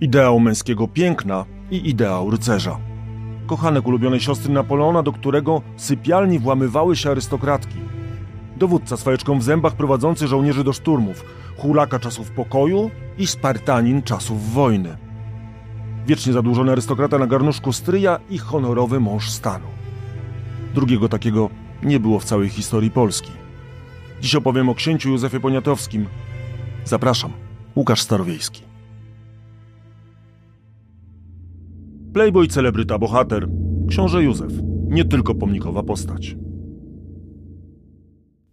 Ideał męskiego piękna i ideał rycerza. Kochanek ulubionej siostry Napoleona, do którego sypialni włamywały się arystokratki. Dowódca swajeczką w zębach prowadzący żołnierzy do szturmów, hulaka czasów pokoju i spartanin czasów wojny. Wiecznie zadłużony arystokrata na garnuszku stryja i honorowy mąż stanu. Drugiego takiego nie było w całej historii Polski. Dziś opowiem o księciu Józefie Poniatowskim. Zapraszam, Łukasz Starowiejski. Playboy, celebryta, bohater, książę Józef, nie tylko pomnikowa postać.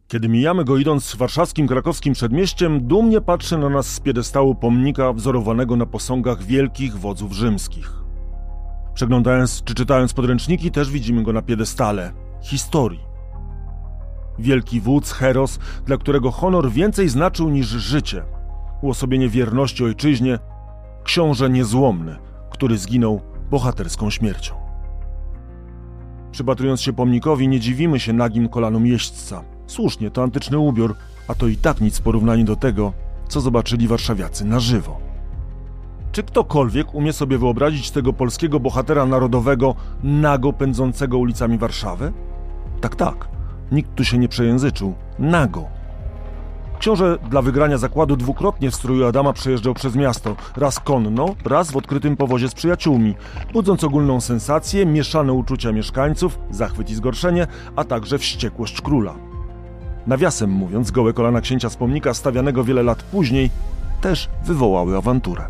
Kiedy mijamy go idąc warszawskim, krakowskim przedmieściem, dumnie patrzy na nas z piedestału pomnika wzorowanego na posągach wielkich wodzów rzymskich. Przeglądając czy czytając podręczniki, też widzimy go na piedestale historii. Wielki wódz, heros, dla którego honor więcej znaczył niż życie, uosobienie wierności ojczyźnie, książę niezłomny, który zginął bohaterską śmiercią. Przypatrując się pomnikowi, nie dziwimy się nagim kolanom jeźdźca. Słusznie, to antyczny ubiór, a to i tak nic w porównaniu do tego, co zobaczyli warszawiacy na żywo. Czy ktokolwiek umie sobie wyobrazić tego polskiego bohatera narodowego nago pędzącego ulicami Warszawy? Tak, tak. Nikt tu się nie przejęzyczył. Nago. Książę dla wygrania zakładu dwukrotnie w stroju Adama przejeżdżał przez miasto, raz konno, raz w odkrytym powozie z przyjaciółmi, budząc ogólną sensację, mieszane uczucia mieszkańców, zachwyt i zgorszenie, a także wściekłość króla. Nawiasem mówiąc, gołe kolana księcia z pomnika stawianego wiele lat później też wywołały awanturę.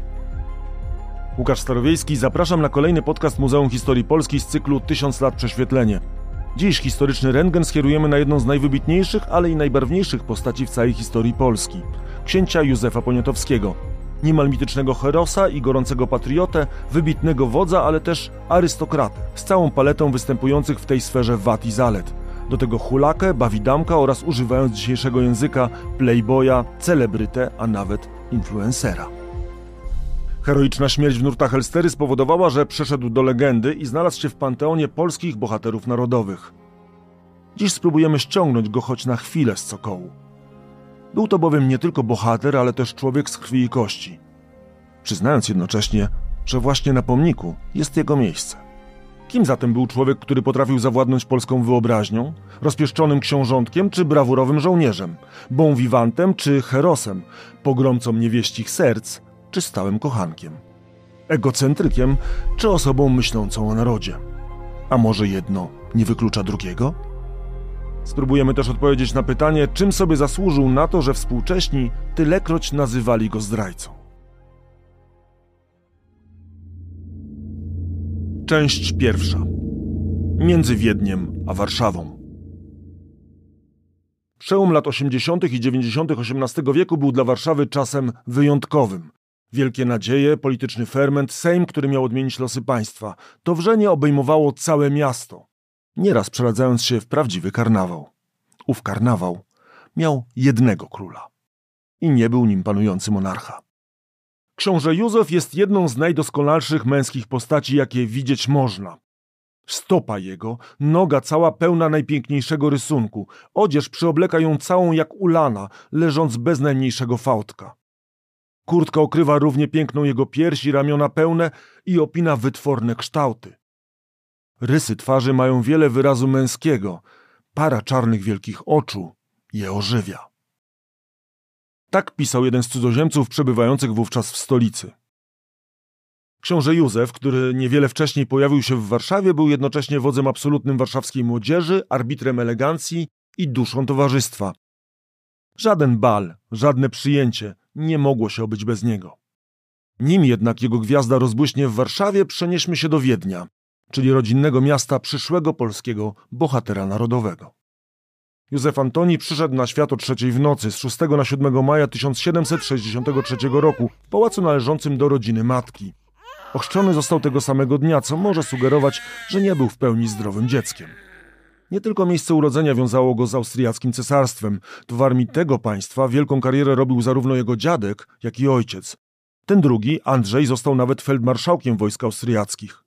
Łukasz Starowiejski, zapraszam na kolejny podcast Muzeum Historii Polski z cyklu Tysiąc lat prześwietlenie. Dziś historyczny rentgen skierujemy na jedną z najwybitniejszych, ale i najbarwniejszych postaci w całej historii Polski księcia Józefa Poniatowskiego. Niemal mitycznego herosa i gorącego patriotę, wybitnego wodza, ale też arystokratę, z całą paletą występujących w tej sferze wad i zalet. Do tego hulakę, bawidamka oraz używając dzisiejszego języka playboya, celebrytę, a nawet influencera. Heroiczna śmierć w nurtach Elstery spowodowała, że przeszedł do legendy i znalazł się w panteonie polskich bohaterów narodowych. Dziś spróbujemy ściągnąć go choć na chwilę z cokołu. Był to bowiem nie tylko bohater, ale też człowiek z krwi i kości. Przyznając jednocześnie, że właśnie na pomniku jest jego miejsce. Kim zatem był człowiek, który potrafił zawładnąć polską wyobraźnią, rozpieszczonym książątkiem czy brawurowym żołnierzem, bon vivantem czy herosem, pogromcą niewieścich serc czy stałym kochankiem? Egocentrykiem czy osobą myślącą o narodzie? A może jedno nie wyklucza drugiego? Spróbujemy też odpowiedzieć na pytanie, czym sobie zasłużył na to, że współcześni tylekroć nazywali go zdrajcą. Część pierwsza. Między Wiedniem a Warszawą. Przełom lat 80. i 90. XVIII wieku był dla Warszawy czasem wyjątkowym. Wielkie nadzieje, polityczny ferment, Sejm, który miał odmienić losy państwa. To wrzenie obejmowało całe miasto, nieraz przeradzając się w prawdziwy karnawał. Ów karnawał miał jednego króla. I nie był nim panujący monarcha. Książę Józef jest jedną z najdoskonalszych męskich postaci, jakie widzieć można. Stopa jego, noga cała pełna najpiękniejszego rysunku, odzież przyobleka ją całą jak ulana, leżąc bez najmniejszego fałdka. Kurtka okrywa równie piękną jego piersi, ramiona pełne i opina wytworne kształty. Rysy twarzy mają wiele wyrazu męskiego, para czarnych wielkich oczu je ożywia. Tak pisał jeden z cudzoziemców przebywających wówczas w stolicy. Książę Józef, który niewiele wcześniej pojawił się w Warszawie, był jednocześnie wodzem absolutnym warszawskiej młodzieży, arbitrem elegancji i duszą towarzystwa. Żaden bal, żadne przyjęcie nie mogło się obyć bez niego. Nim jednak jego gwiazda rozbłyśnie w Warszawie, przenieśmy się do Wiednia, czyli rodzinnego miasta przyszłego polskiego bohatera narodowego. Józef Antoni przyszedł na świat o trzeciej w nocy z 6 na 7 maja 1763 roku w pałacu należącym do rodziny matki. Ochrzczony został tego samego dnia, co może sugerować, że nie był w pełni zdrowym dzieckiem. Nie tylko miejsce urodzenia wiązało go z austriackim cesarstwem. To w armii tego państwa wielką karierę robił zarówno jego dziadek, jak i ojciec. Ten drugi, Andrzej, został nawet feldmarszałkiem wojsk austriackich.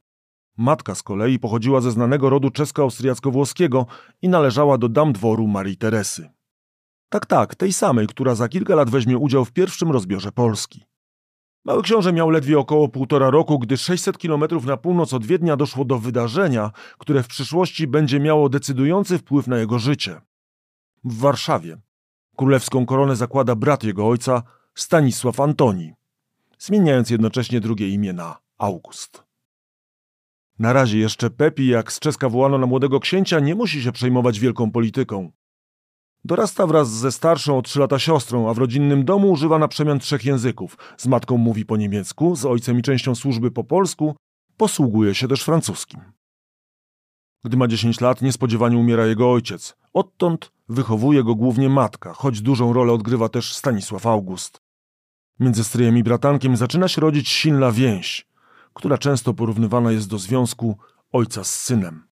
Matka z kolei pochodziła ze znanego rodu czesko-austriacko-włoskiego i należała do dam dworu Marii Teresy. Tak, tak, tej samej, która za kilka lat weźmie udział w pierwszym rozbiorze Polski. Mały książę miał ledwie około półtora roku, gdy 600 kilometrów na północ od Wiednia doszło do wydarzenia, które w przyszłości będzie miało decydujący wpływ na jego życie. W Warszawie królewską koronę zakłada brat jego ojca, Stanisław Antoni, zmieniając jednocześnie drugie imię na August. Na razie jeszcze Pepi, jak z czeska wołano na młodego księcia, nie musi się przejmować wielką polityką. Dorasta wraz ze starszą o trzy lata siostrą, a w rodzinnym domu używa na przemian trzech języków. Z matką mówi po niemiecku, z ojcem i częścią służby po polsku, posługuje się też francuskim. Gdy ma 10 lat, niespodziewanie umiera jego ojciec. Odtąd wychowuje go głównie matka, choć dużą rolę odgrywa też Stanisław August. Między stryjem i bratankiem zaczyna się rodzić silna więź, która często porównywana jest do związku ojca z synem.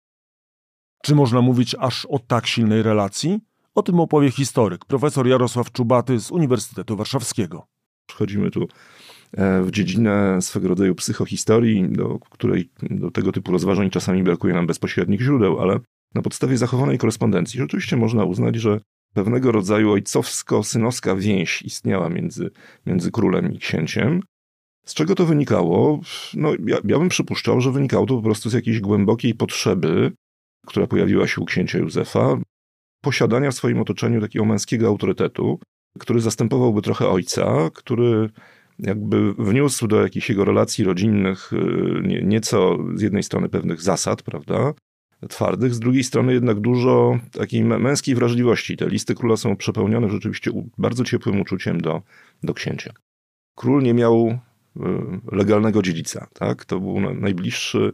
Czy można mówić aż o tak silnej relacji? O tym opowie historyk, profesor Jarosław Czubaty z Uniwersytetu Warszawskiego. Przechodzimy tu e, w dziedzinę swego rodzaju psychohistorii, do której do tego typu rozważań czasami brakuje nam bezpośrednich źródeł, ale na podstawie zachowanej korespondencji rzeczywiście można uznać, że pewnego rodzaju ojcowsko-synowska więź istniała między, między królem i księciem. Z czego to wynikało? No, ja, ja bym przypuszczał, że wynikało to po prostu z jakiejś głębokiej potrzeby, która pojawiła się u księcia Józefa, posiadania w swoim otoczeniu takiego męskiego autorytetu, który zastępowałby trochę ojca, który jakby wniósł do jakichś jego relacji rodzinnych y, nieco z jednej strony pewnych zasad, prawda, twardych, z drugiej strony jednak dużo takiej męskiej wrażliwości. Te listy króla są przepełnione rzeczywiście bardzo ciepłym uczuciem do, do księcia. Król nie miał y, legalnego dziedzica, tak? To był najbliższy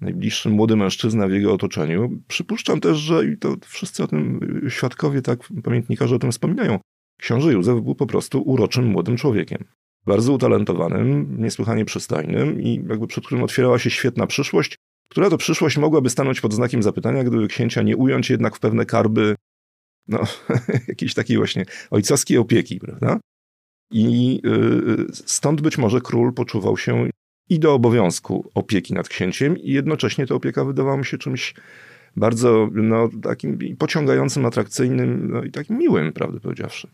najbliższy młody mężczyzna w jego otoczeniu. Przypuszczam też, że i to wszyscy o tym świadkowie, tak, pamiętnikarze o tym wspominają. Książę Józef był po prostu uroczym młodym człowiekiem. Bardzo utalentowanym, niesłychanie przystojnym i jakby przed którym otwierała się świetna przyszłość, która to przyszłość mogłaby stanąć pod znakiem zapytania, gdyby księcia nie ująć jednak w pewne karby no, jakiejś takiej właśnie ojcowskiej opieki, prawda? I yy, stąd być może król poczuwał się i do obowiązku opieki nad księciem i jednocześnie ta opieka wydawała mi się czymś bardzo no, takim pociągającym, atrakcyjnym no, i takim miłym, prawdę powiedziawszy.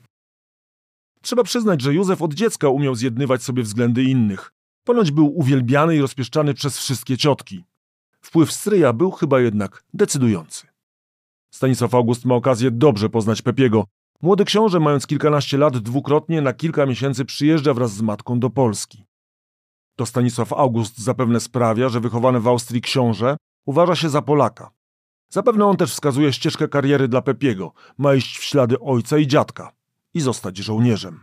Trzeba przyznać, że Józef od dziecka umiał zjednywać sobie względy innych. Ponoć był uwielbiany i rozpieszczany przez wszystkie ciotki. Wpływ stryja był chyba jednak decydujący. Stanisław August ma okazję dobrze poznać Pepiego. Młody książę, mając kilkanaście lat, dwukrotnie na kilka miesięcy przyjeżdża wraz z matką do Polski. To Stanisław August zapewne sprawia, że wychowany w Austrii książę uważa się za Polaka. Zapewne on też wskazuje ścieżkę kariery dla Pepiego, ma iść w ślady ojca i dziadka i zostać żołnierzem.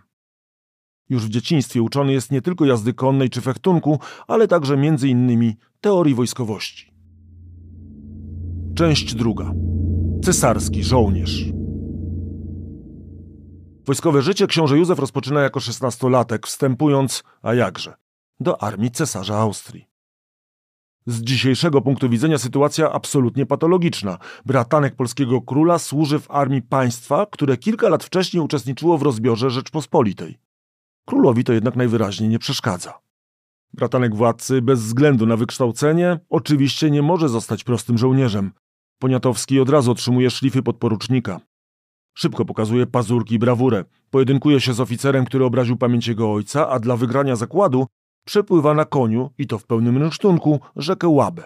Już w dzieciństwie uczony jest nie tylko jazdy konnej czy fechtunku, ale także między innymi teorii wojskowości. Część druga. Cesarski żołnierz. Wojskowe życie książę Józef rozpoczyna jako szesnastolatek, wstępując, a jakże, do armii cesarza Austrii. Z dzisiejszego punktu widzenia sytuacja absolutnie patologiczna. Bratanek polskiego króla służy w armii państwa, które kilka lat wcześniej uczestniczyło w rozbiorze Rzeczpospolitej. Królowi to jednak najwyraźniej nie przeszkadza. Bratanek władcy, bez względu na wykształcenie, oczywiście nie może zostać prostym żołnierzem. Poniatowski od razu otrzymuje szlify podporucznika. Szybko pokazuje pazurki i brawurę. Pojedynkuje się z oficerem, który obraził pamięć jego ojca, a dla wygrania zakładu Przepływa na koniu, i to w pełnym rynsztunku, rzekę Łabę.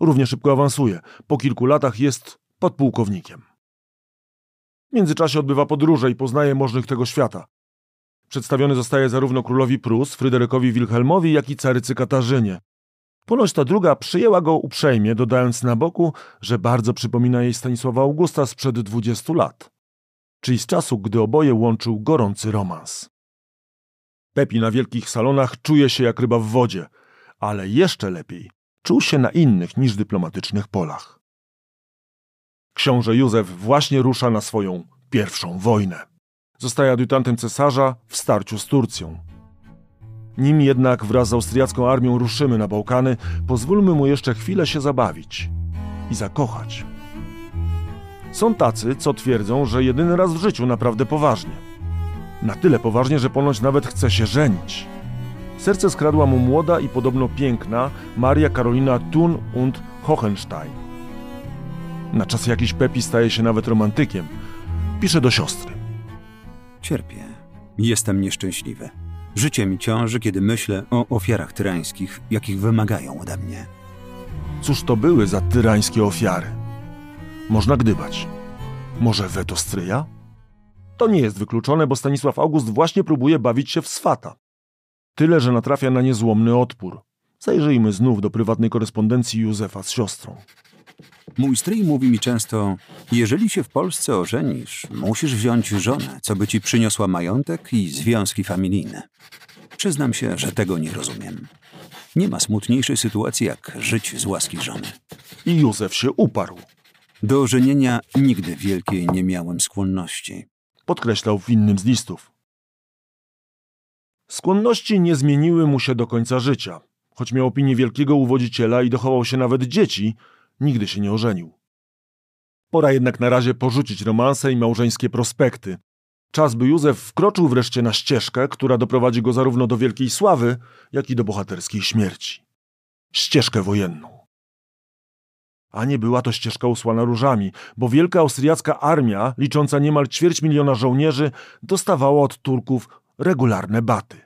Równie szybko awansuje. Po kilku latach jest podpułkownikiem. W międzyczasie odbywa podróże i poznaje możnych tego świata. Przedstawiony zostaje zarówno królowi Prus, Fryderykowi Wilhelmowi, jak i carycy Katarzynie. Ponoć ta druga przyjęła go uprzejmie, dodając na boku, że bardzo przypomina jej Stanisława Augusta sprzed dwudziestu lat, czyli z czasu, gdy oboje łączył gorący romans. Pepi na wielkich salonach czuje się jak ryba w wodzie, ale jeszcze lepiej czuł się na innych niż dyplomatycznych polach. Książę Józef właśnie rusza na swoją pierwszą wojnę. Zostaje adiutantem cesarza w starciu z Turcją. Nim jednak wraz z austriacką armią ruszymy na Bałkany, pozwólmy mu jeszcze chwilę się zabawić i zakochać. Są tacy, co twierdzą, że jedyny raz w życiu naprawdę poważnie. Na tyle poważnie, że ponoć nawet chce się żenić. Serce skradła mu młoda i podobno piękna Maria Karolina Thun und Hohenstein. Na czas jakiś Pepi staje się nawet romantykiem. Pisze do siostry. Cierpię. Jestem nieszczęśliwy. Życie mi ciąży, kiedy myślę o ofiarach tyrańskich, jakich wymagają ode mnie. Cóż to były za tyrańskie ofiary? Można gdybać. Może weto stryja? To nie jest wykluczone, bo Stanisław August właśnie próbuje bawić się w swata. Tyle, że natrafia na niezłomny odpór. Zajrzyjmy znów do prywatnej korespondencji Józefa z siostrą. Mój stryj mówi mi często: Jeżeli się w Polsce ożenisz, musisz wziąć żonę, co by ci przyniosła majątek i związki familijne. Przyznam się, że tego nie rozumiem. Nie ma smutniejszej sytuacji, jak żyć z łaski żony. I Józef się uparł. Do żenienia nigdy wielkiej nie miałem skłonności. Podkreślał w innym z listów. Skłonności nie zmieniły mu się do końca życia. Choć miał opinię wielkiego uwodziciela i dochował się nawet dzieci, nigdy się nie ożenił. Pora jednak na razie porzucić romanse i małżeńskie prospekty. Czas, by Józef wkroczył wreszcie na ścieżkę, która doprowadzi go zarówno do wielkiej sławy, jak i do bohaterskiej śmierci. Ścieżkę wojenną. A nie była to ścieżka usłana różami, bo wielka austriacka armia, licząca niemal ćwierć miliona żołnierzy, dostawała od Turków regularne baty.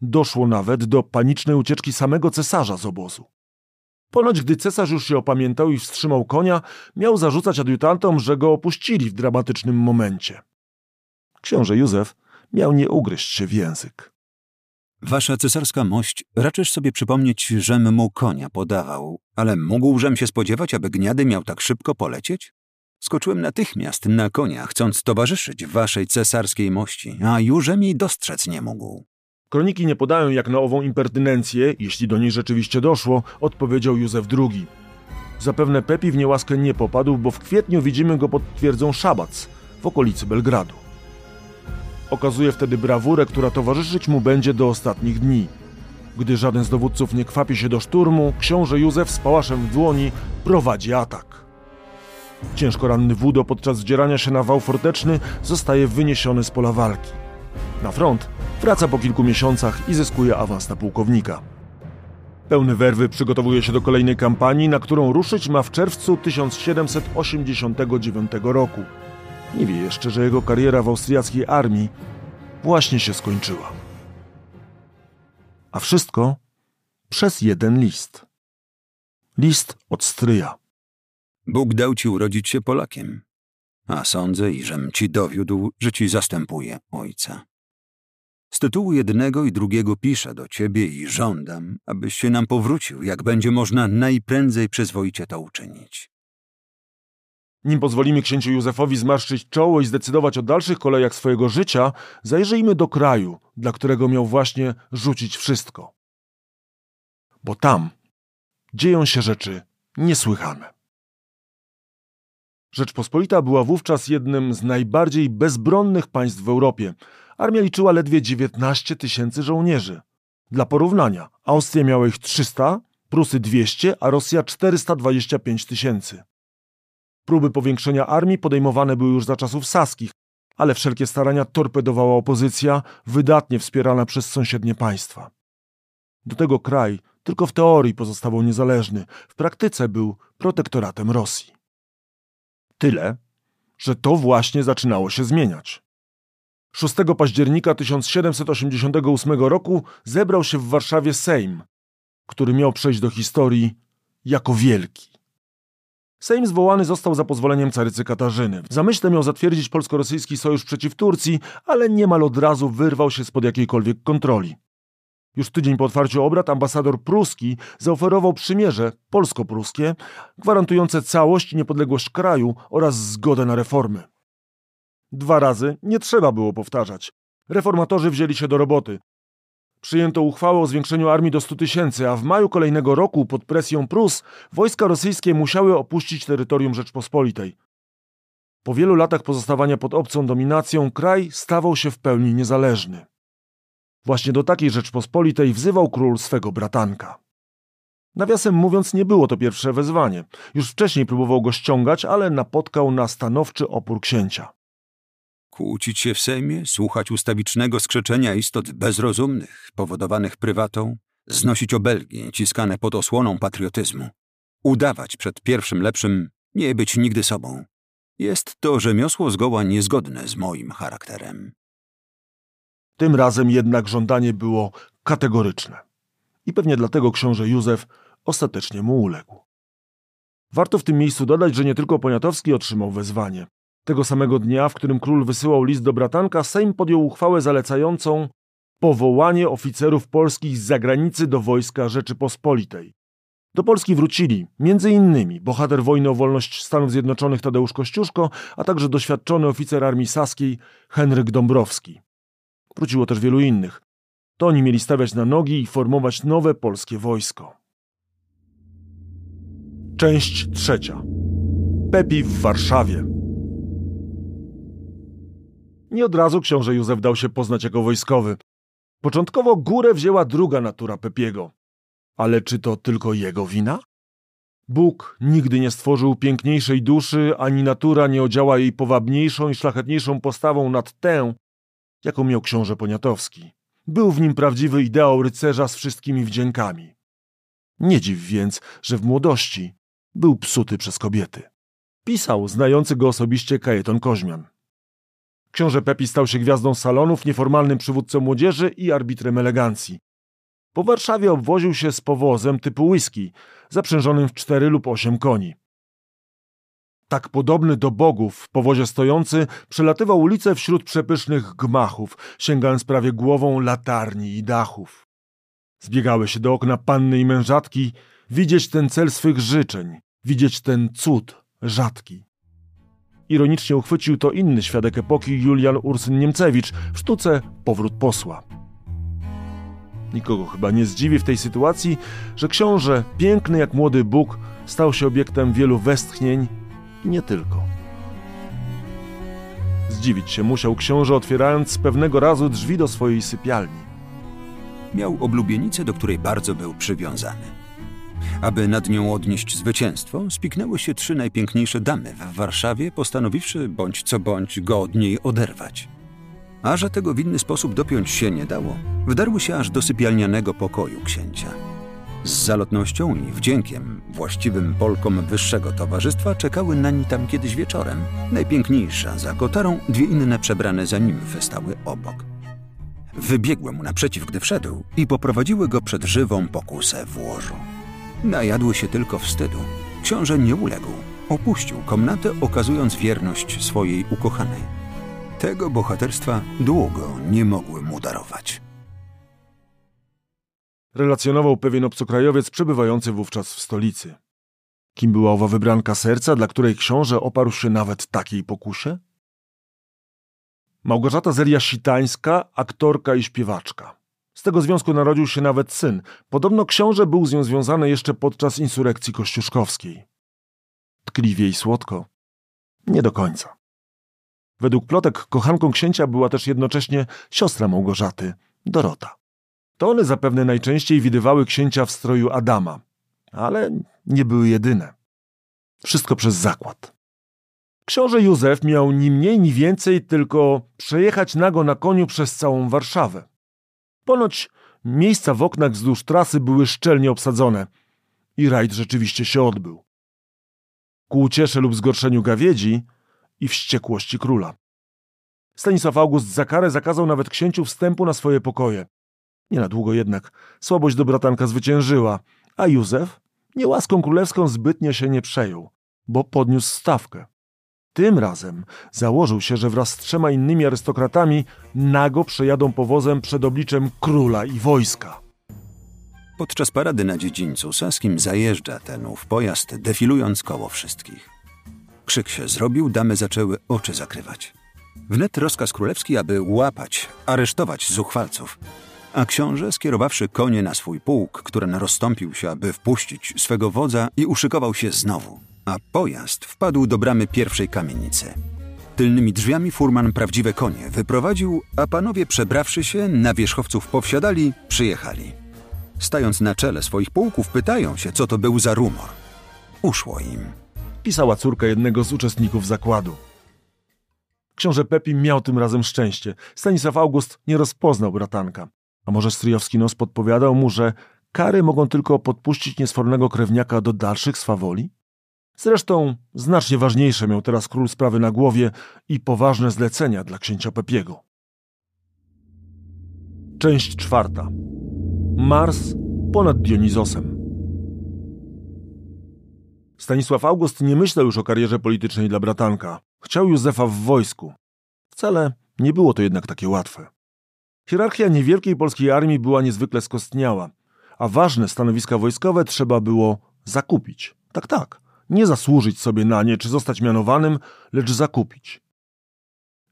Doszło nawet do panicznej ucieczki samego cesarza z obozu. Ponoć gdy cesarz już się opamiętał i wstrzymał konia, miał zarzucać adiutantom, że go opuścili w dramatycznym momencie. Książę Józef miał nie ugryźć się w język. Wasza cesarska mość, raczysz sobie przypomnieć, żem mu konia podawał, ale mógłżem się spodziewać, aby gniady miał tak szybko polecieć? Skoczyłem natychmiast na konia, chcąc towarzyszyć waszej cesarskiej mości, a jużem jej dostrzec nie mógł. Kroniki nie podają, jak na ową impertynencję, jeśli do niej rzeczywiście doszło, odpowiedział Józef II. Zapewne Pepi w niełaskę nie popadł, bo w kwietniu widzimy go pod twierdzą Szabac, w okolicy Belgradu. Okazuje wtedy brawurę, która towarzyszyć mu będzie do ostatnich dni. Gdy żaden z dowódców nie kwapi się do szturmu, książę Józef z pałaszem w dłoni prowadzi atak. Ciężko ranny Wudo podczas wdzierania się na wał forteczny zostaje wyniesiony z pola walki. Na front wraca po kilku miesiącach i zyskuje awans na pułkownika. Pełny werwy przygotowuje się do kolejnej kampanii, na którą ruszyć ma w czerwcu 1789 roku. Nie wie jeszcze, że jego kariera w austriackiej armii właśnie się skończyła. A wszystko przez jeden list. List od stryja. Bóg dał ci urodzić się Polakiem, a sądzę, iżem ci dowiódł, że ci zastępuje ojca. Z tytułu jednego i drugiego piszę do ciebie i żądam, abyś się nam powrócił, jak będzie można najprędzej przyzwoicie to uczynić. Nim pozwolimy księciu Józefowi zmarszczyć czoło i zdecydować o dalszych kolejach swojego życia, zajrzyjmy do kraju, dla którego miał właśnie rzucić wszystko. Bo tam dzieją się rzeczy niesłychane. Rzeczpospolita była wówczas jednym z najbardziej bezbronnych państw w Europie. Armia liczyła ledwie 19 tysięcy żołnierzy. Dla porównania, Austria miała ich 300, Prusy 200, a Rosja 425 tysięcy. Próby powiększenia armii podejmowane były już za czasów saskich, ale wszelkie starania torpedowała opozycja, wydatnie wspierana przez sąsiednie państwa. Do tego kraj tylko w teorii pozostawał niezależny, w praktyce był protektoratem Rosji. Tyle, że to właśnie zaczynało się zmieniać. 6 października 1788 roku zebrał się w Warszawie Sejm, który miał przejść do historii jako wielki. Sejm zwołany został za pozwoleniem carycy Katarzyny. Zamyśle miał zatwierdzić polsko-rosyjski sojusz przeciw Turcji, ale niemal od razu wyrwał się spod jakiejkolwiek kontroli. Już tydzień po otwarciu obrad ambasador pruski zaoferował przymierze polsko-pruskie, gwarantujące całość i niepodległość kraju oraz zgodę na reformy. Dwa razy nie trzeba było powtarzać. Reformatorzy wzięli się do roboty. Przyjęto uchwałę o zwiększeniu armii do 100 tysięcy, a w maju kolejnego roku pod presją Prus wojska rosyjskie musiały opuścić terytorium Rzeczpospolitej. Po wielu latach pozostawania pod obcą dominacją kraj stawał się w pełni niezależny. Właśnie do takiej Rzeczpospolitej wzywał król swego bratanka. Nawiasem mówiąc, nie było to pierwsze wezwanie. Już wcześniej próbował go ściągać, ale napotkał na stanowczy opór księcia. Kłócić się w Sejmie, słuchać ustawicznego skrzeczenia istot bezrozumnych, powodowanych prywatą, znosić obelgi ciskane pod osłoną patriotyzmu, udawać przed pierwszym lepszym, nie być nigdy sobą. Jest to rzemiosło zgoła niezgodne z moim charakterem. Tym razem jednak żądanie było kategoryczne. I pewnie dlatego książę Józef ostatecznie mu uległ. Warto w tym miejscu dodać, że nie tylko Poniatowski otrzymał wezwanie. Tego samego dnia, w którym król wysyłał list do bratanka, Sejm podjął uchwałę zalecającą powołanie oficerów polskich z zagranicy do wojska Rzeczypospolitej. Do Polski wrócili m.in. bohater wojny o wolność Stanów Zjednoczonych Tadeusz Kościuszko, a także doświadczony oficer armii saskiej Henryk Dąbrowski. Wróciło też wielu innych. To oni mieli stawiać na nogi i formować nowe polskie wojsko. Część trzecia. Pepi w Warszawie. Nie od razu książę Józef dał się poznać jako wojskowy. Początkowo górę wzięła druga natura Pepiego. Ale czy to tylko jego wina? Bóg nigdy nie stworzył piękniejszej duszy, ani natura nie odziała jej powabniejszą i szlachetniejszą postawą nad tę, jaką miał książę Poniatowski. Był w nim prawdziwy ideał rycerza z wszystkimi wdziękami. Nie dziw więc, że w młodości był psuty przez kobiety. Pisał znający go osobiście Kajeton Koźmian. Książę Pepi stał się gwiazdą salonów, nieformalnym przywódcą młodzieży i arbitrem elegancji. Po Warszawie obwoził się z powozem typu whisky, zaprzężonym w cztery lub osiem koni. Tak podobny do bogów, w powozie stojący, przelatywał ulice wśród przepysznych gmachów, sięgając prawie głową latarni i dachów. Zbiegały się do okna panny i mężatki, widzieć ten cel swych życzeń, widzieć ten cud rzadki. Ironicznie uchwycił to inny świadek epoki Julian Ursyn Niemcewicz w sztuce Powrót posła. Nikogo chyba nie zdziwi w tej sytuacji, że książę, piękny jak młody Bóg, stał się obiektem wielu westchnień i nie tylko. Zdziwić się musiał książę, otwierając pewnego razu drzwi do swojej sypialni. Miał oblubienicę, do której bardzo był przywiązany. Aby nad nią odnieść zwycięstwo, spiknęły się trzy najpiękniejsze damy w Warszawie, postanowiwszy bądź co bądź go od niej oderwać. A że tego w inny sposób dopiąć się nie dało, wdarły się aż do sypialnianego pokoju księcia. Z zalotnością i wdziękiem właściwym Polkom wyższego towarzystwa czekały nań tam kiedyś wieczorem. Najpiękniejsza za kotarą, dwie inne przebrane za nimfy stały obok. Wybiegły mu naprzeciw, gdy wszedł i poprowadziły go przed żywą pokusę w łożu. Najadły się tylko wstydu. Książę nie uległ. Opuścił komnatę, okazując wierność swojej ukochanej. Tego bohaterstwa długo nie mogły mu darować. Relacjonował pewien obcokrajowiec przebywający wówczas w stolicy. Kim była owa wybranka serca, dla której książę oparł się nawet takiej pokusie? Małgorzata Zelia Sitańska, aktorka i śpiewaczka. Z tego związku narodził się nawet syn. Podobno książę był z nią związany jeszcze podczas insurekcji kościuszkowskiej. Tkliwie i słodko. Nie do końca. Według plotek kochanką księcia była też jednocześnie siostra Małgorzaty, Dorota. To one zapewne najczęściej widywały księcia w stroju Adama, ale nie były jedyne. Wszystko przez zakład. Książę Józef miał ni mniej, ni więcej tylko przejechać nago na koniu przez całą Warszawę. Ponoć miejsca w oknach wzdłuż trasy były szczelnie obsadzone i rajd rzeczywiście się odbył. Ku uciesze lub zgorszeniu gawiedzi i wściekłości króla. Stanisław August za karę zakazał nawet księciu wstępu na swoje pokoje. Nie na długo jednak słabość do bratanka zwyciężyła, a Józef niełaską królewską zbytnio się nie przejął, bo podniósł stawkę. Tym razem założył się, że wraz z trzema innymi arystokratami nago przejadą powozem przed obliczem króla i wojska. Podczas parady na dziedzińcu saskim zajeżdża ten ów pojazd, defilując koło wszystkich. Krzyk się zrobił, damy zaczęły oczy zakrywać. Wnet rozkaz królewski, aby łapać, aresztować zuchwalców. A książę, skierowawszy konie na swój pułk, który rozstąpił się, aby wpuścić swego wodza i uszykował się znowu. A pojazd wpadł do bramy pierwszej kamienicy. Tylnymi drzwiami furman prawdziwe konie wyprowadził, a panowie przebrawszy się, na wierzchowców powsiadali, przyjechali. Stając na czele swoich pułków, pytają się, co to był za rumor. Uszło im. Pisała córka jednego z uczestników zakładu. Książę Pepi miał tym razem szczęście. Stanisław August nie rozpoznał bratanka. A może stryjowski nos podpowiadał mu, że kary mogą tylko podpuścić niesfornego krewniaka do dalszych swawoli? Zresztą znacznie ważniejsze miał teraz król sprawy na głowie i poważne zlecenia dla księcia Pepiego. Część czwarta. Mars ponad Dionizosem. Stanisław August nie myślał już o karierze politycznej dla bratanka. Chciał Józefa w wojsku. Wcale nie było to jednak takie łatwe. Hierarchia niewielkiej polskiej armii była niezwykle skostniała, a ważne stanowiska wojskowe trzeba było zakupić. Tak, tak. Nie zasłużyć sobie na nie czy zostać mianowanym, lecz zakupić.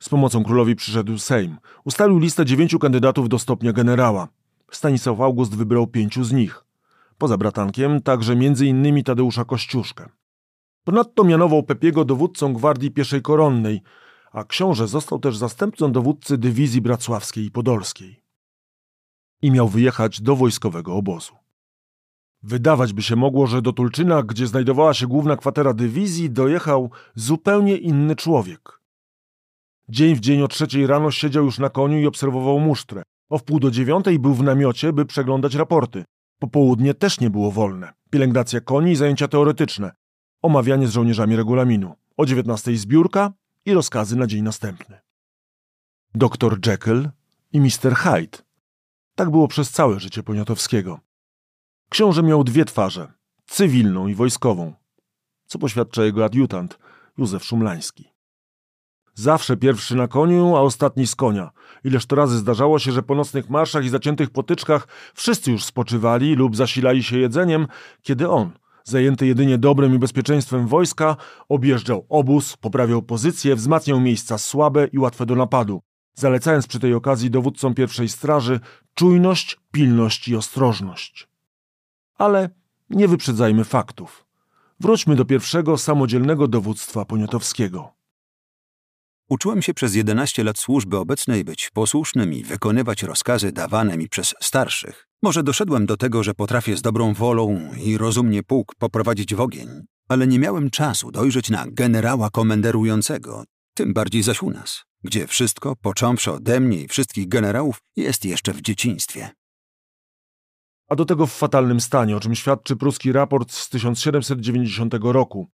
Z pomocą królowi przyszedł Sejm. Ustalił listę dziewięciu kandydatów do stopnia generała. Stanisław August wybrał pięciu z nich. Poza bratankiem także między innymi Tadeusza Kościuszkę. Ponadto mianował Pepiego dowódcą Gwardii Pieszej Koronnej, a książę został też zastępcą dowódcy dywizji bracławskiej i podolskiej. I miał wyjechać do wojskowego obozu. Wydawać by się mogło, że do Tulczyna, gdzie znajdowała się główna kwatera dywizji, dojechał zupełnie inny człowiek. Dzień w dzień o trzeciej rano siedział już na koniu i obserwował musztrę. O wpół do dziewiątej był w namiocie, by przeglądać raporty. Popołudnie też nie było wolne. Pielęgnacja koni i zajęcia teoretyczne. Omawianie z żołnierzami regulaminu. O dziewiętnastej zbiórka i rozkazy na dzień następny. Doktor Jekyll i Mr. Hyde. Tak było przez całe życie Poniatowskiego. Książę miał dwie twarze, cywilną i wojskową, co poświadcza jego adiutant, Józef Szumlański. Zawsze pierwszy na koniu, a ostatni z konia. Ileż to razy zdarzało się, że po nocnych marszach i zaciętych potyczkach wszyscy już spoczywali lub zasilali się jedzeniem, kiedy on, zajęty jedynie dobrem i bezpieczeństwem wojska, objeżdżał obóz, poprawiał pozycję, wzmacniał miejsca słabe i łatwe do napadu, zalecając przy tej okazji dowódcom pierwszej straży czujność, pilność i ostrożność. Ale nie wyprzedzajmy faktów. Wróćmy do pierwszego samodzielnego dowództwa poniatowskiego. Uczyłem się przez 11 lat służby obecnej być posłusznym i wykonywać rozkazy dawane mi przez starszych. Może doszedłem do tego, że potrafię z dobrą wolą i rozumnie pułk poprowadzić w ogień, ale nie miałem czasu dojrzeć na generała komenderującego, tym bardziej zaś u nas, gdzie wszystko, począwszy ode mnie i wszystkich generałów, jest jeszcze w dzieciństwie. A do tego w fatalnym stanie, o czym świadczy pruski raport z 1790 roku.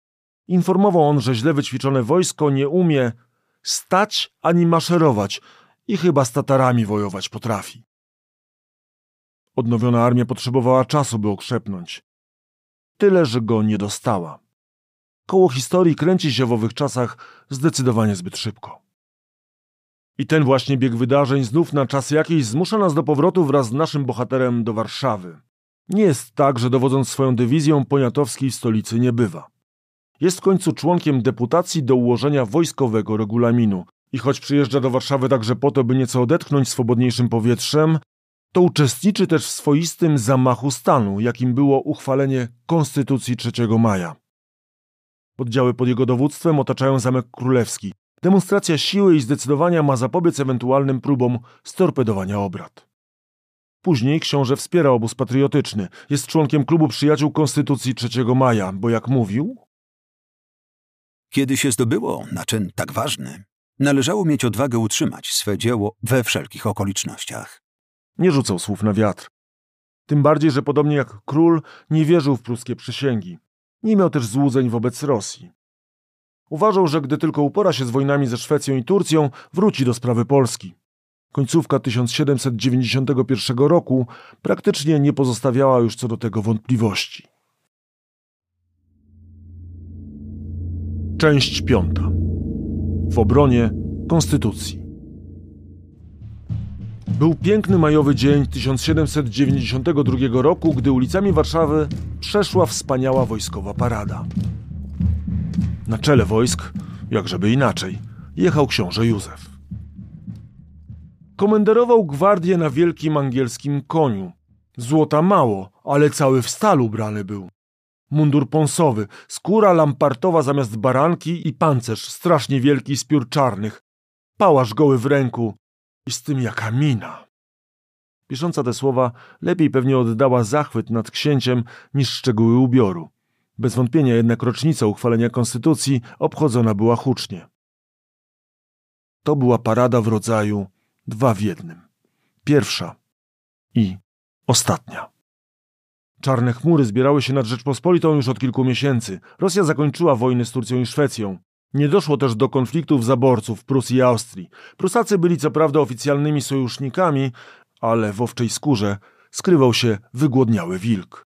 Informował on, że źle wyćwiczone wojsko nie umie stać ani maszerować i chyba z Tatarami wojować potrafi. Odnowiona armia potrzebowała czasu, by okrzepnąć. Tyle, że go nie dostała. Koło historii kręci się w owych czasach zdecydowanie zbyt szybko. I ten właśnie bieg wydarzeń znów na czas jakiś zmusza nas do powrotu wraz z naszym bohaterem do Warszawy. Nie jest tak, że dowodząc swoją dywizją Poniatowskiej w stolicy nie bywa. Jest w końcu członkiem deputacji do ułożenia wojskowego regulaminu i choć przyjeżdża do Warszawy także po to, by nieco odetchnąć swobodniejszym powietrzem, to uczestniczy też w swoistym zamachu stanu, jakim było uchwalenie Konstytucji 3 maja. Oddziały pod jego dowództwem otaczają Zamek Królewski. Demonstracja siły i zdecydowania ma zapobiec ewentualnym próbom storpedowania obrad. Później książę wspiera obóz patriotyczny. Jest członkiem klubu przyjaciół Konstytucji 3 maja, bo jak mówił, kiedy się zdobyło na czyn tak ważny, należało mieć odwagę utrzymać swe dzieło we wszelkich okolicznościach. Nie rzucał słów na wiatr. Tym bardziej, że podobnie jak król nie wierzył w pruskie przysięgi. Nie miał też złudzeń wobec Rosji. Uważał, że gdy tylko upora się z wojnami ze Szwecją i Turcją, wróci do sprawy Polski. Końcówka 1791 roku praktycznie nie pozostawiała już co do tego wątpliwości. Część piąta. W obronie Konstytucji. Był piękny majowy dzień 1792 roku, gdy ulicami Warszawy przeszła wspaniała wojskowa parada. Na czele wojsk, jakżeby inaczej, jechał książę Józef. Komenderował gwardię na wielkim angielskim koniu. Złota mało, ale cały w stalu brany był mundur ponsowy, skóra lampartowa zamiast baranki i pancerz strasznie wielki z piór czarnych, pałasz goły w ręku i z tym jaka mina. Pisząca te słowa lepiej pewnie oddała zachwyt nad księciem niż szczegóły ubioru. Bez wątpienia jednak rocznica uchwalenia konstytucji obchodzona była hucznie. To była parada w rodzaju dwa w jednym. Pierwsza i ostatnia. Czarne chmury zbierały się nad Rzeczpospolitą już od kilku miesięcy. Rosja zakończyła wojny z Turcją i Szwecją. Nie doszło też do konfliktów zaborców Prus i Austrii. Prusacy byli co prawda oficjalnymi sojusznikami, ale w owczej skórze skrywał się wygłodniały wilk.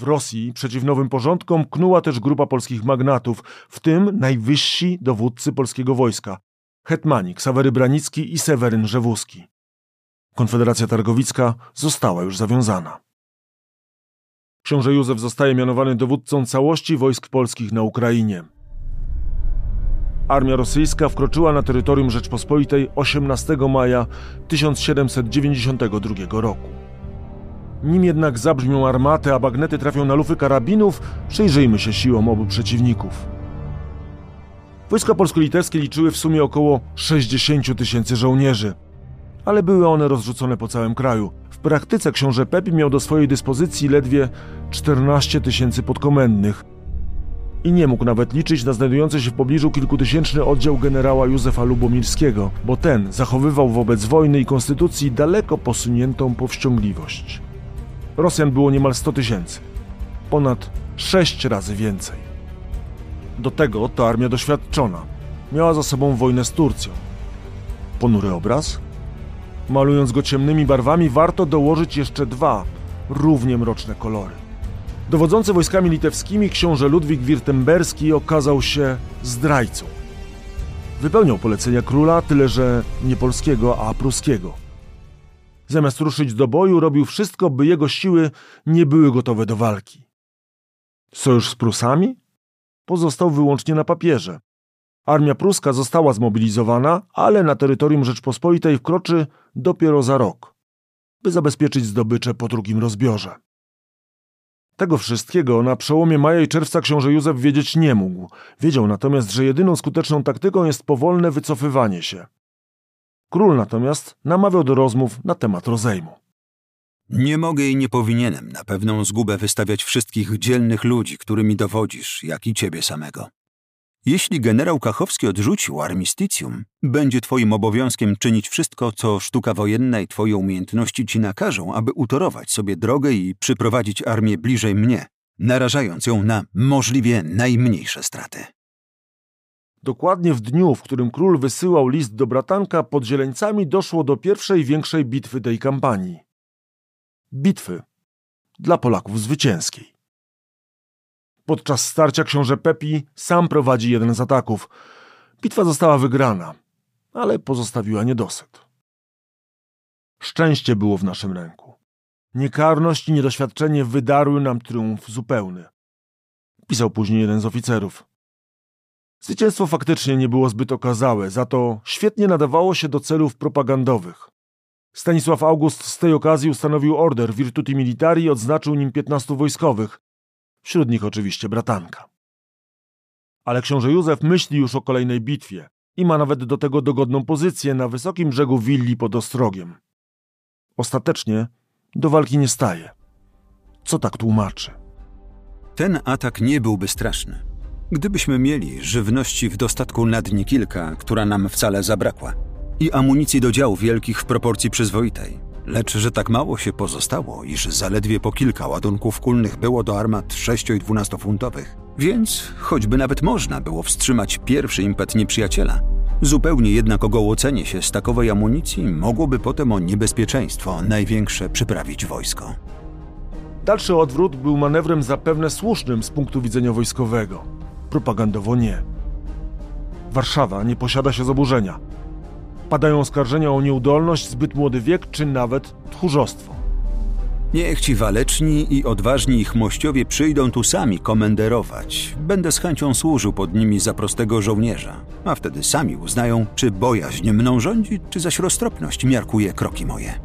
W Rosji przeciw nowym porządkom knuła też grupa polskich magnatów, w tym najwyżsi dowódcy polskiego wojska hetmani Ksawery Branicki i Seweryn Rzewuski. Konfederacja Targowicka została już zawiązana. Książę Józef zostaje mianowany dowódcą całości wojsk polskich na Ukrainie. Armia rosyjska wkroczyła na terytorium Rzeczpospolitej 18 maja 1792 roku. Nim jednak zabrzmią armaty, a bagnety trafią na lufy karabinów, przyjrzyjmy się siłom obu przeciwników. Wojska polsko-litewskie liczyły w sumie około 60 tysięcy żołnierzy, ale były one rozrzucone po całym kraju. W praktyce książę Pepi miał do swojej dyspozycji ledwie 14 tysięcy podkomendnych i nie mógł nawet liczyć na znajdujący się w pobliżu kilkutysięczny oddział generała Józefa Lubomirskiego, bo ten zachowywał wobec wojny i konstytucji daleko posuniętą powściągliwość. Rosjan było niemal 100 tysięcy, ponad sześć razy więcej. Do tego to armia doświadczona. Miała za sobą wojnę z Turcją. Ponury obraz? Malując go ciemnymi barwami, warto dołożyć jeszcze dwa, równie mroczne kolory. Dowodzący wojskami litewskimi książę Ludwik Wirtemberski okazał się zdrajcą. Wypełniał polecenia króla, tyle że nie polskiego, a pruskiego. Zamiast ruszyć do boju, robił wszystko, by jego siły nie były gotowe do walki. Sojusz z Prusami? Pozostał wyłącznie na papierze. Armia pruska została zmobilizowana, ale na terytorium Rzeczpospolitej wkroczy dopiero za rok, by zabezpieczyć zdobycze po drugim rozbiorze. Tego wszystkiego na przełomie maja i czerwca książę Józef wiedzieć nie mógł. Wiedział natomiast, że jedyną skuteczną taktyką jest powolne wycofywanie się. Król natomiast namawiał do rozmów na temat rozejmu. Nie mogę i nie powinienem na pewną zgubę wystawiać wszystkich dzielnych ludzi, którymi dowodzisz, jak i ciebie samego. Jeśli generał Kachowski odrzucił armisticium, będzie twoim obowiązkiem czynić wszystko, co sztuka wojenna i twoje umiejętności ci nakażą, aby utorować sobie drogę i przyprowadzić armię bliżej mnie, narażając ją na możliwie najmniejsze straty. Dokładnie w dniu, w którym król wysyłał list do bratanka, pod Zieleńcami doszło do pierwszej większej bitwy tej kampanii. Bitwy dla Polaków zwycięskiej. Podczas starcia książę Pepi sam prowadzi jeden z ataków. Bitwa została wygrana, ale pozostawiła niedosyt. Szczęście było w naszym ręku. Niekarność i niedoświadczenie wydarły nam triumf zupełny. Pisał później jeden z oficerów. Zwycięstwo faktycznie nie było zbyt okazałe, za to świetnie nadawało się do celów propagandowych. Stanisław August z tej okazji ustanowił order Virtuti Militari i odznaczył nim 15 wojskowych, wśród nich oczywiście bratanka. Ale książę Józef myśli już o kolejnej bitwie i ma nawet do tego dogodną pozycję na wysokim brzegu willi pod Ostrogiem. Ostatecznie do walki nie staje. Co tak tłumaczy? Ten atak nie byłby straszny, gdybyśmy mieli żywności w dostatku na dni kilka, która nam wcale zabrakła, i amunicji do dział wielkich w proporcji przyzwoitej. Lecz że tak mało się pozostało, iż zaledwie po kilka ładunków kulnych było do armat 6 i 12 funtowych. Więc, choćby nawet można było wstrzymać pierwszy impet nieprzyjaciela, zupełnie jednak ogołocenie się z takowej amunicji mogłoby potem o niebezpieczeństwo największe przyprawić wojsko. Dalszy odwrót był manewrem zapewne słusznym z punktu widzenia wojskowego. Propagandowo nie. Warszawa nie posiada się zaburzenia. Padają oskarżenia o nieudolność, zbyt młody wiek czy nawet tchórzostwo. Niech ci waleczni i odważni ich mościowie przyjdą tu sami komenderować. Będę z chęcią służył pod nimi za prostego żołnierza, a wtedy sami uznają, czy bojaźń mną rządzi, czy zaś roztropność miarkuje kroki moje.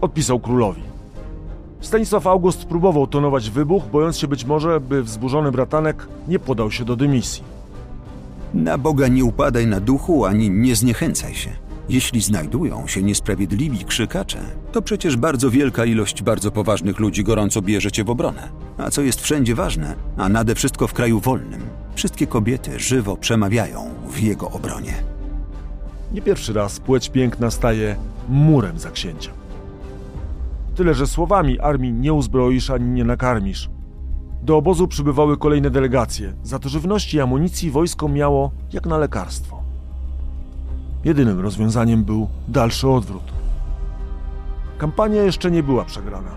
Odpisał królowi. Stanisław August próbował tonować wybuch, bojąc się być może, by wzburzony bratanek nie podał się do dymisji. Na Boga nie upadaj na duchu, ani nie zniechęcaj się. Jeśli znajdują się niesprawiedliwi krzykacze, to przecież bardzo wielka ilość bardzo poważnych ludzi gorąco bierze cię w obronę. A co jest wszędzie ważne, a nade wszystko w kraju wolnym, wszystkie kobiety żywo przemawiają w jego obronie. Nie pierwszy raz płeć piękna staje murem za księciem. Tyle, że słowami armii nie uzbroisz ani nie nakarmisz. Do obozu przybywały kolejne delegacje. Za to żywności i amunicji wojsko miało jak na lekarstwo. Jedynym rozwiązaniem był dalszy odwrót. Kampania jeszcze nie była przegrana.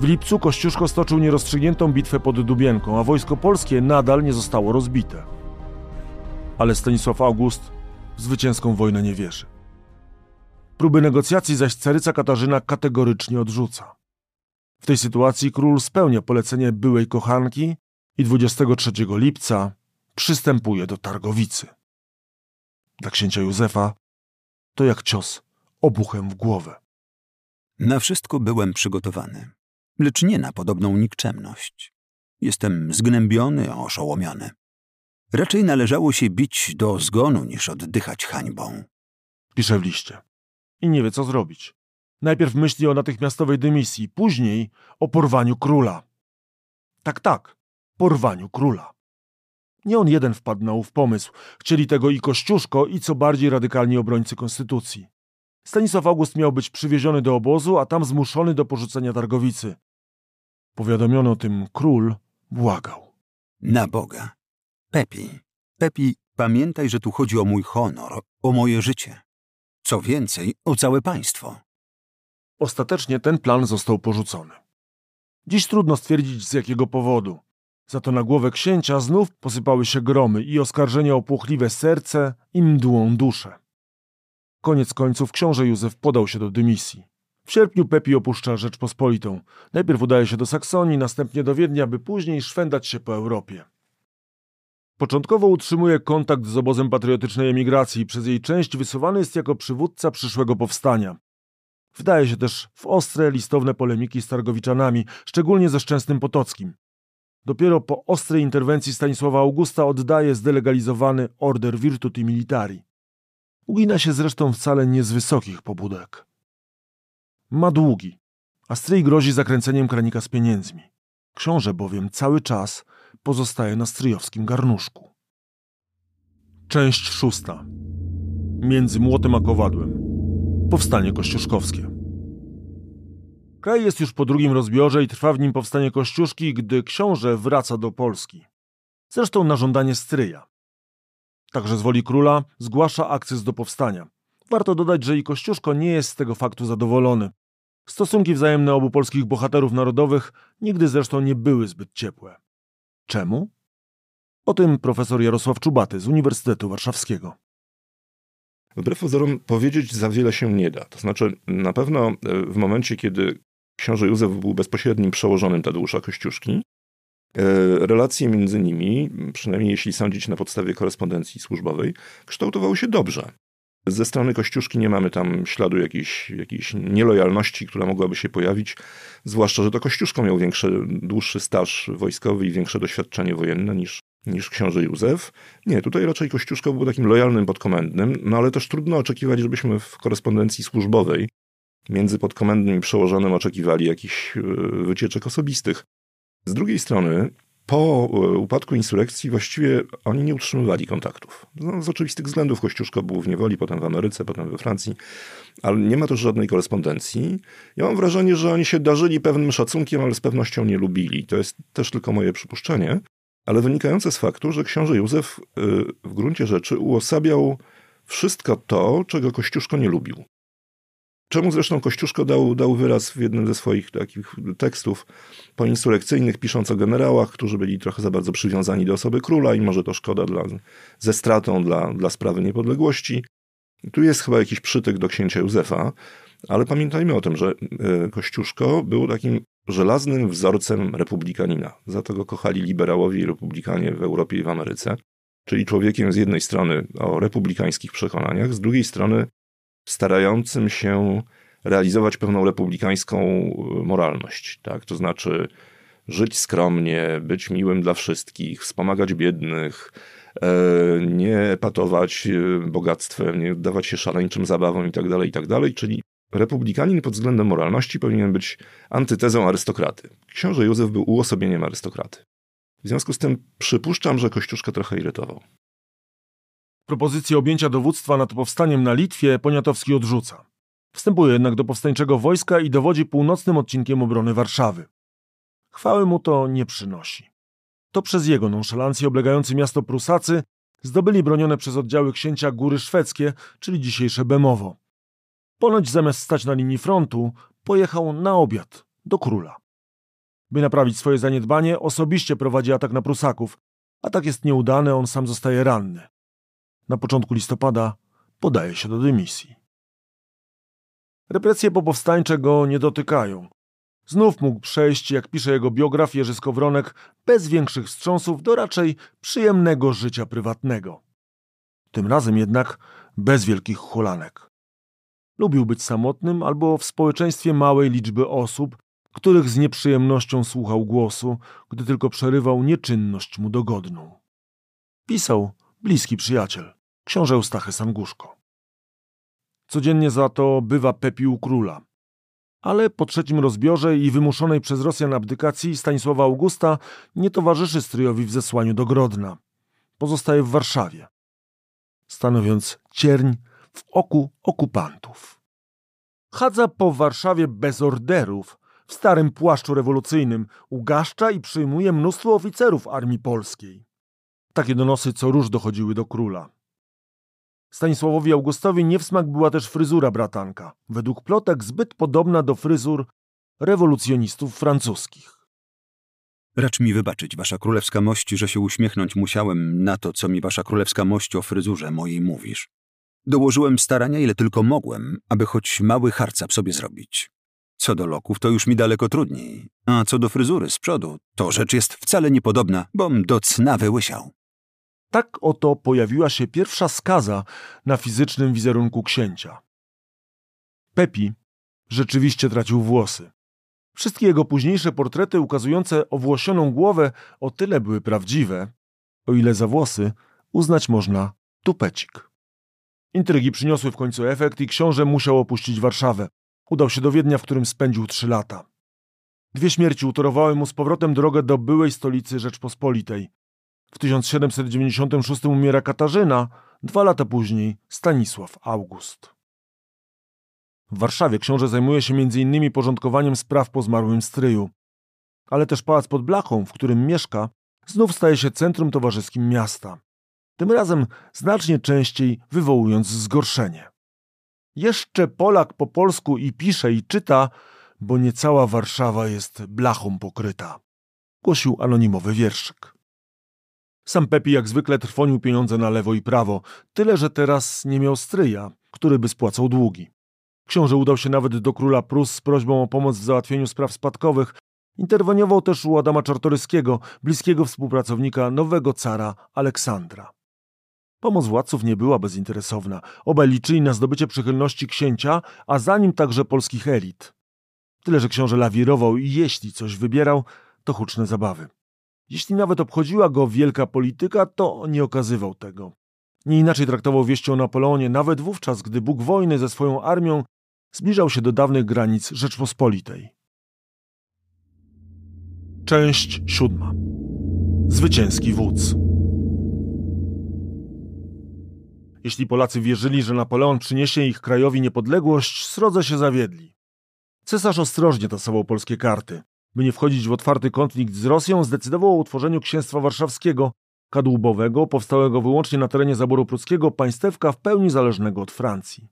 W lipcu Kościuszko stoczył nierozstrzygniętą bitwę pod Dubienką, a wojsko polskie nadal nie zostało rozbite. Ale Stanisław August w zwycięską wojnę nie wierzy. Próby negocjacji zaś caryca Katarzyna kategorycznie odrzuca. W tej sytuacji król spełnia polecenie byłej kochanki i 23 lipca przystępuje do Targowicy. Dla księcia Józefa to jak cios obuchem w głowę. Na wszystko byłem przygotowany, lecz nie na podobną nikczemność. Jestem zgnębiony, oszołomiony. Raczej należało się bić do zgonu, niż oddychać hańbą. Pisze w liście. I nie wie, co zrobić. Najpierw myśli o natychmiastowej dymisji, później o porwaniu króla. Tak, tak, porwaniu króla. Nie on jeden wpadł na ów pomysł. Chcieli tego i Kościuszko, i co bardziej radykalni obrońcy konstytucji. Stanisław August miał być przywieziony do obozu, a tam zmuszony do porzucenia targowicy. Powiadomiony o tym król błagał. Na Boga. Pepi, Pepi, pamiętaj, że tu chodzi o mój honor, o moje życie. Co więcej, o całe państwo. Ostatecznie ten plan został porzucony. Dziś trudno stwierdzić z jakiego powodu. Za to na głowę księcia znów posypały się gromy i oskarżenia o płochliwe serce i mdłą duszę. Koniec końców książę Józef podał się do dymisji. W sierpniu Pepi opuszcza Rzeczpospolitą. Najpierw udaje się do Saksonii, następnie do Wiednia, by później szwendać się po Europie. Początkowo utrzymuje kontakt z obozem patriotycznej emigracji, przez jej część wysuwany jest jako przywódca przyszłego powstania. Wdaje się też w ostre, listowne polemiki z Targowiczanami, szczególnie ze Szczęsnym Potockim. Dopiero po ostrej interwencji Stanisława Augusta oddaje zdelegalizowany order Virtuti Militari. Ugina się zresztą wcale nie z wysokich pobudek. Ma długi, a stryj grozi zakręceniem kranika z pieniędzmi. Książę bowiem cały czas pozostaje na stryjowskim garnuszku. Część szósta. Między młotem a kowadłem. Powstanie kościuszkowskie. Kraj jest już po drugim rozbiorze i trwa w nim powstanie Kościuszki, gdy książę wraca do Polski. Zresztą na żądanie stryja. Także z woli króla zgłasza akces do powstania. Warto dodać, że i Kościuszko nie jest z tego faktu zadowolony. Stosunki wzajemne obu polskich bohaterów narodowych nigdy zresztą nie były zbyt ciepłe. Czemu? O tym profesor Jarosław Czubaty z Uniwersytetu Warszawskiego. Wbrew pozorom powiedzieć za wiele się nie da. To znaczy, na pewno e, w momencie, kiedy książę Józef był bezpośrednim przełożonym Tadeusza Kościuszki, e, relacje między nimi, przynajmniej jeśli sądzić na podstawie korespondencji służbowej, kształtowały się dobrze. Ze strony Kościuszki nie mamy tam śladu jakiejś, jakiejś nielojalności, która mogłaby się pojawić, zwłaszcza, że to Kościuszko miał większy, dłuższy staż wojskowy i większe doświadczenie wojenne niż, niż książę Józef. Nie, tutaj raczej Kościuszko był takim lojalnym podkomendnym, no ale też trudno oczekiwać, żebyśmy w korespondencji służbowej między podkomendnym i przełożonym oczekiwali jakichś e, wycieczek osobistych. Z drugiej strony, po e, upadku insurekcji właściwie oni nie utrzymywali kontaktów. No, z oczywistych względów Kościuszko był w niewoli, potem w Ameryce, potem we Francji, ale nie ma też żadnej korespondencji. Ja mam wrażenie, że oni się darzyli pewnym szacunkiem, ale z pewnością nie lubili. To jest też tylko moje przypuszczenie, ale wynikające z faktu, że książę Józef e, w gruncie rzeczy uosabiał wszystko to, czego Kościuszko nie lubił. Czemu zresztą Kościuszko dał, dał wyraz w jednym ze swoich takich tekstów poinsurrekcyjnych, pisząc o generałach, którzy byli trochę za bardzo przywiązani do osoby króla i może to szkoda dla, ze stratą dla, dla sprawy niepodległości. Tu jest chyba jakiś przytyk do księcia Józefa, ale pamiętajmy o tym, że e, Kościuszko był takim żelaznym wzorcem republikanina. Za to go kochali liberałowie i republikanie w Europie i w Ameryce. Czyli człowiekiem z jednej strony o republikańskich przekonaniach, z drugiej strony starającym się realizować pewną republikańską e, moralność. Tak? To znaczy żyć skromnie, być miłym dla wszystkich, wspomagać biednych, e, nie patować e, bogactwem, nie dawać się szaleńczym zabawom itd., tak itd., tak czyli republikanin pod względem moralności powinien być antytezą arystokraty. Książę Józef był uosobieniem arystokraty. W związku z tym przypuszczam, że Kościuszka trochę irytował. Propozycję objęcia dowództwa nad powstaniem na Litwie Poniatowski odrzuca. Wstępuje jednak do powstańczego wojska i dowodzi północnym odcinkiem obrony Warszawy. Chwały mu to nie przynosi. To przez jego nonszalancję oblegający miasto Prusacy zdobyli bronione przez oddziały księcia góry szwedzkie, czyli dzisiejsze Bemowo. Ponoć zamiast stać na linii frontu, pojechał na obiad do króla. By naprawić swoje zaniedbanie, osobiście prowadzi atak na Prusaków. Atak jest nieudany, on sam zostaje ranny. Na początku listopada podaje się do dymisji. Represje popowstańcze go nie dotykają. Znów mógł przejść, jak pisze jego biograf Jerzy Skowronek, bez większych wstrząsów do raczej przyjemnego życia prywatnego. Tym razem jednak bez wielkich hulanek. Lubił być samotnym albo w społeczeństwie małej liczby osób, których z nieprzyjemnością słuchał głosu, gdy tylko przerywał nieczynność mu dogodną. Pisał bliski przyjaciel, książę Eustachy Sanguszko. Codziennie za to bywa Pepi u króla. Ale po trzecim rozbiorze i wymuszonej przez Rosjan abdykacji Stanisława Augusta nie towarzyszy stryjowi w zesłaniu do Grodna. Pozostaje w Warszawie, stanowiąc cierń w oku okupantów. Chadza po Warszawie bez orderów, w starym płaszczu rewolucyjnym, ugaszcza i przyjmuje mnóstwo oficerów armii polskiej. Takie donosy co róż dochodziły do króla. Stanisławowi Augustowi nie w smak była też fryzura bratanka, według plotek zbyt podobna do fryzur rewolucjonistów francuskich. Racz mi wybaczyć, wasza królewska mość, że się uśmiechnąć musiałem na to, co mi wasza królewska mość o fryzurze mojej mówisz. Dołożyłem starania, ile tylko mogłem, aby choć mały harcap sobie zrobić. Co do loków, to już mi daleko trudniej, a co do fryzury z przodu, to rzecz jest wcale niepodobna, bom do cna wyłysiał. Tak oto pojawiła się pierwsza skaza na fizycznym wizerunku księcia. Pepi rzeczywiście tracił włosy. Wszystkie jego późniejsze portrety ukazujące owłosioną głowę o tyle były prawdziwe, o ile za włosy uznać można tupecik. Intrygi przyniosły w końcu efekt i książę musiał opuścić Warszawę. Udał się do Wiednia, w którym spędził trzy lata. Dwie śmierci utorowały mu z powrotem drogę do byłej stolicy Rzeczpospolitej. W 1796 umiera Katarzyna, dwa lata później Stanisław August. W Warszawie książę zajmuje się m.in. porządkowaniem spraw po zmarłym stryju. Ale też pałac pod Blachą, w którym mieszka, znów staje się centrum towarzyskim miasta. Tym razem znacznie częściej wywołując zgorszenie. Jeszcze Polak po polsku i pisze i czyta, bo nie cała Warszawa jest blachą pokryta. Głosił anonimowy wierszyk. Sam Pepi jak zwykle trwonił pieniądze na lewo i prawo, tyle że teraz nie miał stryja, który by spłacał długi. Książę udał się nawet do króla Prus z prośbą o pomoc w załatwieniu spraw spadkowych. Interweniował też u Adama Czartoryskiego, bliskiego współpracownika nowego cara Aleksandra. Pomoc władców nie była bezinteresowna. Obaj liczyli na zdobycie przychylności księcia, a za nim także polskich elit. Tyle, że książę lawirował i jeśli coś wybierał, to huczne zabawy. Jeśli nawet obchodziła go wielka polityka, to nie okazywał tego. Nie inaczej traktował wieści o Napoleonie, nawet wówczas, gdy Bóg wojny ze swoją armią zbliżał się do dawnych granic Rzeczpospolitej. Część siódma. Zwycięski wódz. Jeśli Polacy wierzyli, że Napoleon przyniesie ich krajowi niepodległość, srodze się zawiedli. Cesarz ostrożnie tasował polskie karty. By nie wchodzić w otwarty konflikt z Rosją, zdecydował o utworzeniu księstwa warszawskiego, kadłubowego, powstałego wyłącznie na terenie zaboru pruckiego, państewka w pełni zależnego od Francji.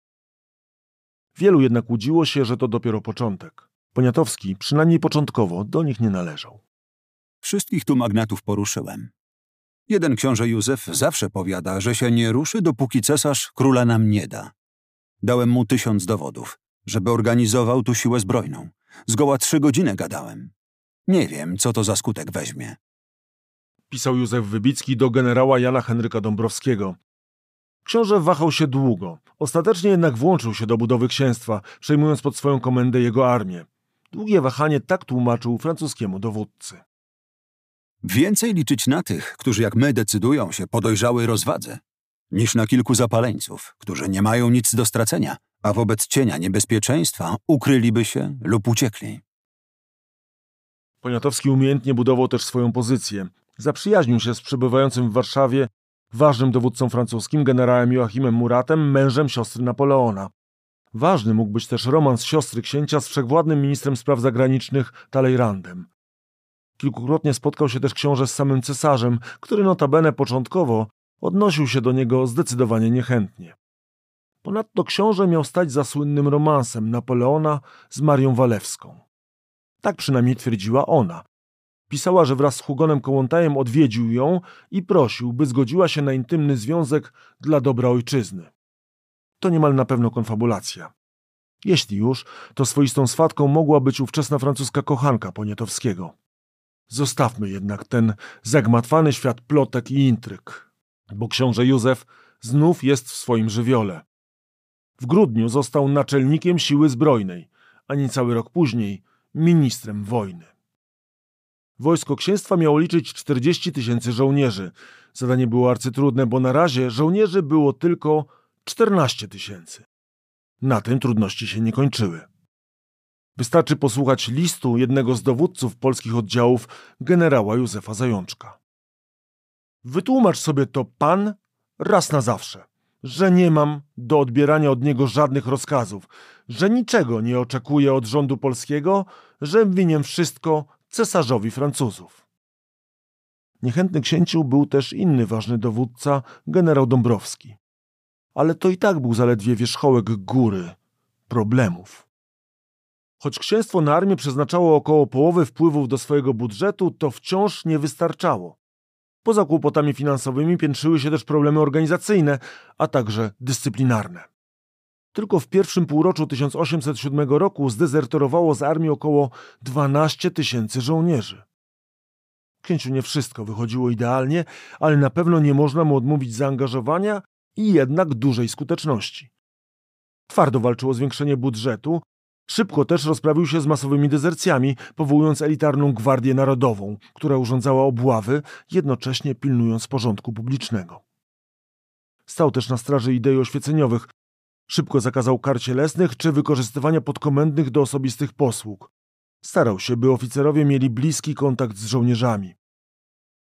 Wielu jednak łudziło się, że to dopiero początek. Poniatowski, przynajmniej początkowo, do nich nie należał. Wszystkich tu magnatów poruszyłem. Jeden książę Józef zawsze powiada, że się nie ruszy, dopóki cesarz króla nam nie da. Dałem mu tysiąc dowodów, żeby organizował tu siłę zbrojną. Zgoła trzy godziny gadałem. Nie wiem, co to za skutek weźmie. Pisał Józef Wybicki do generała Jana Henryka Dąbrowskiego. Książę wahał się długo. Ostatecznie jednak włączył się do budowy księstwa, przejmując pod swoją komendę jego armię. Długie wahanie tak tłumaczył francuskiemu dowódcy. Więcej liczyć na tych, którzy jak my decydują się po dojrzałej rozwadze, niż na kilku zapaleńców, którzy nie mają nic do stracenia, a wobec cienia niebezpieczeństwa ukryliby się lub uciekli. Poniatowski umiejętnie budował też swoją pozycję. Zaprzyjaźnił się z przebywającym w Warszawie ważnym dowódcą francuskim, generałem Joachimem Muratem, mężem siostry Napoleona. Ważny mógł być też romans siostry księcia z wszechwładnym ministrem spraw zagranicznych Talleyrandem. Kilkukrotnie spotkał się też książę z samym cesarzem, który notabene początkowo odnosił się do niego zdecydowanie niechętnie. Ponadto książę miał stać za słynnym romansem Napoleona z Marią Walewską. Tak przynajmniej twierdziła ona. Pisała, że wraz z Hugonem Kołątajem odwiedził ją i prosił, by zgodziła się na intymny związek dla dobra ojczyzny. To niemal na pewno konfabulacja. Jeśli już, to swoistą swatką mogła być ówczesna francuska kochanka Poniatowskiego. Zostawmy jednak ten zagmatwany świat plotek i intryg, bo książę Józef znów jest w swoim żywiole. W grudniu został naczelnikiem siły zbrojnej, a niecały rok później ministrem wojny. Wojsko księstwa miało liczyć 40 tysięcy żołnierzy. Zadanie było arcytrudne, bo na razie żołnierzy było tylko 14 tysięcy. Na tym trudności się nie kończyły. Wystarczy posłuchać listu jednego z dowódców polskich oddziałów generała Józefa Zajączka. Wytłumacz sobie to pan raz na zawsze, że nie mam do odbierania od niego żadnych rozkazów, że niczego nie oczekuję od rządu polskiego, że winien wszystko cesarzowi Francuzów. Niechętny księciu był też inny ważny dowódca, generał Dąbrowski. Ale to i tak był zaledwie wierzchołek góry problemów. Choć księstwo na armię przeznaczało około połowy wpływów do swojego budżetu, to wciąż nie wystarczało. Poza kłopotami finansowymi piętrzyły się też problemy organizacyjne, a także dyscyplinarne. Tylko w pierwszym półroczu 1807 roku zdezerterowało z armii około 12 tysięcy żołnierzy. Księciu nie wszystko wychodziło idealnie, ale na pewno nie można mu odmówić zaangażowania i jednak dużej skuteczności. Twardo walczył o zwiększenie budżetu, szybko też rozprawił się z masowymi dezercjami, powołując elitarną Gwardię Narodową, która urządzała obławy, jednocześnie pilnując porządku publicznego. Stał też na straży idei oświeceniowych, Szybko zakazał kar cielesnych czy wykorzystywania podkomendnych do osobistych posług. Starał się, by oficerowie mieli bliski kontakt z żołnierzami.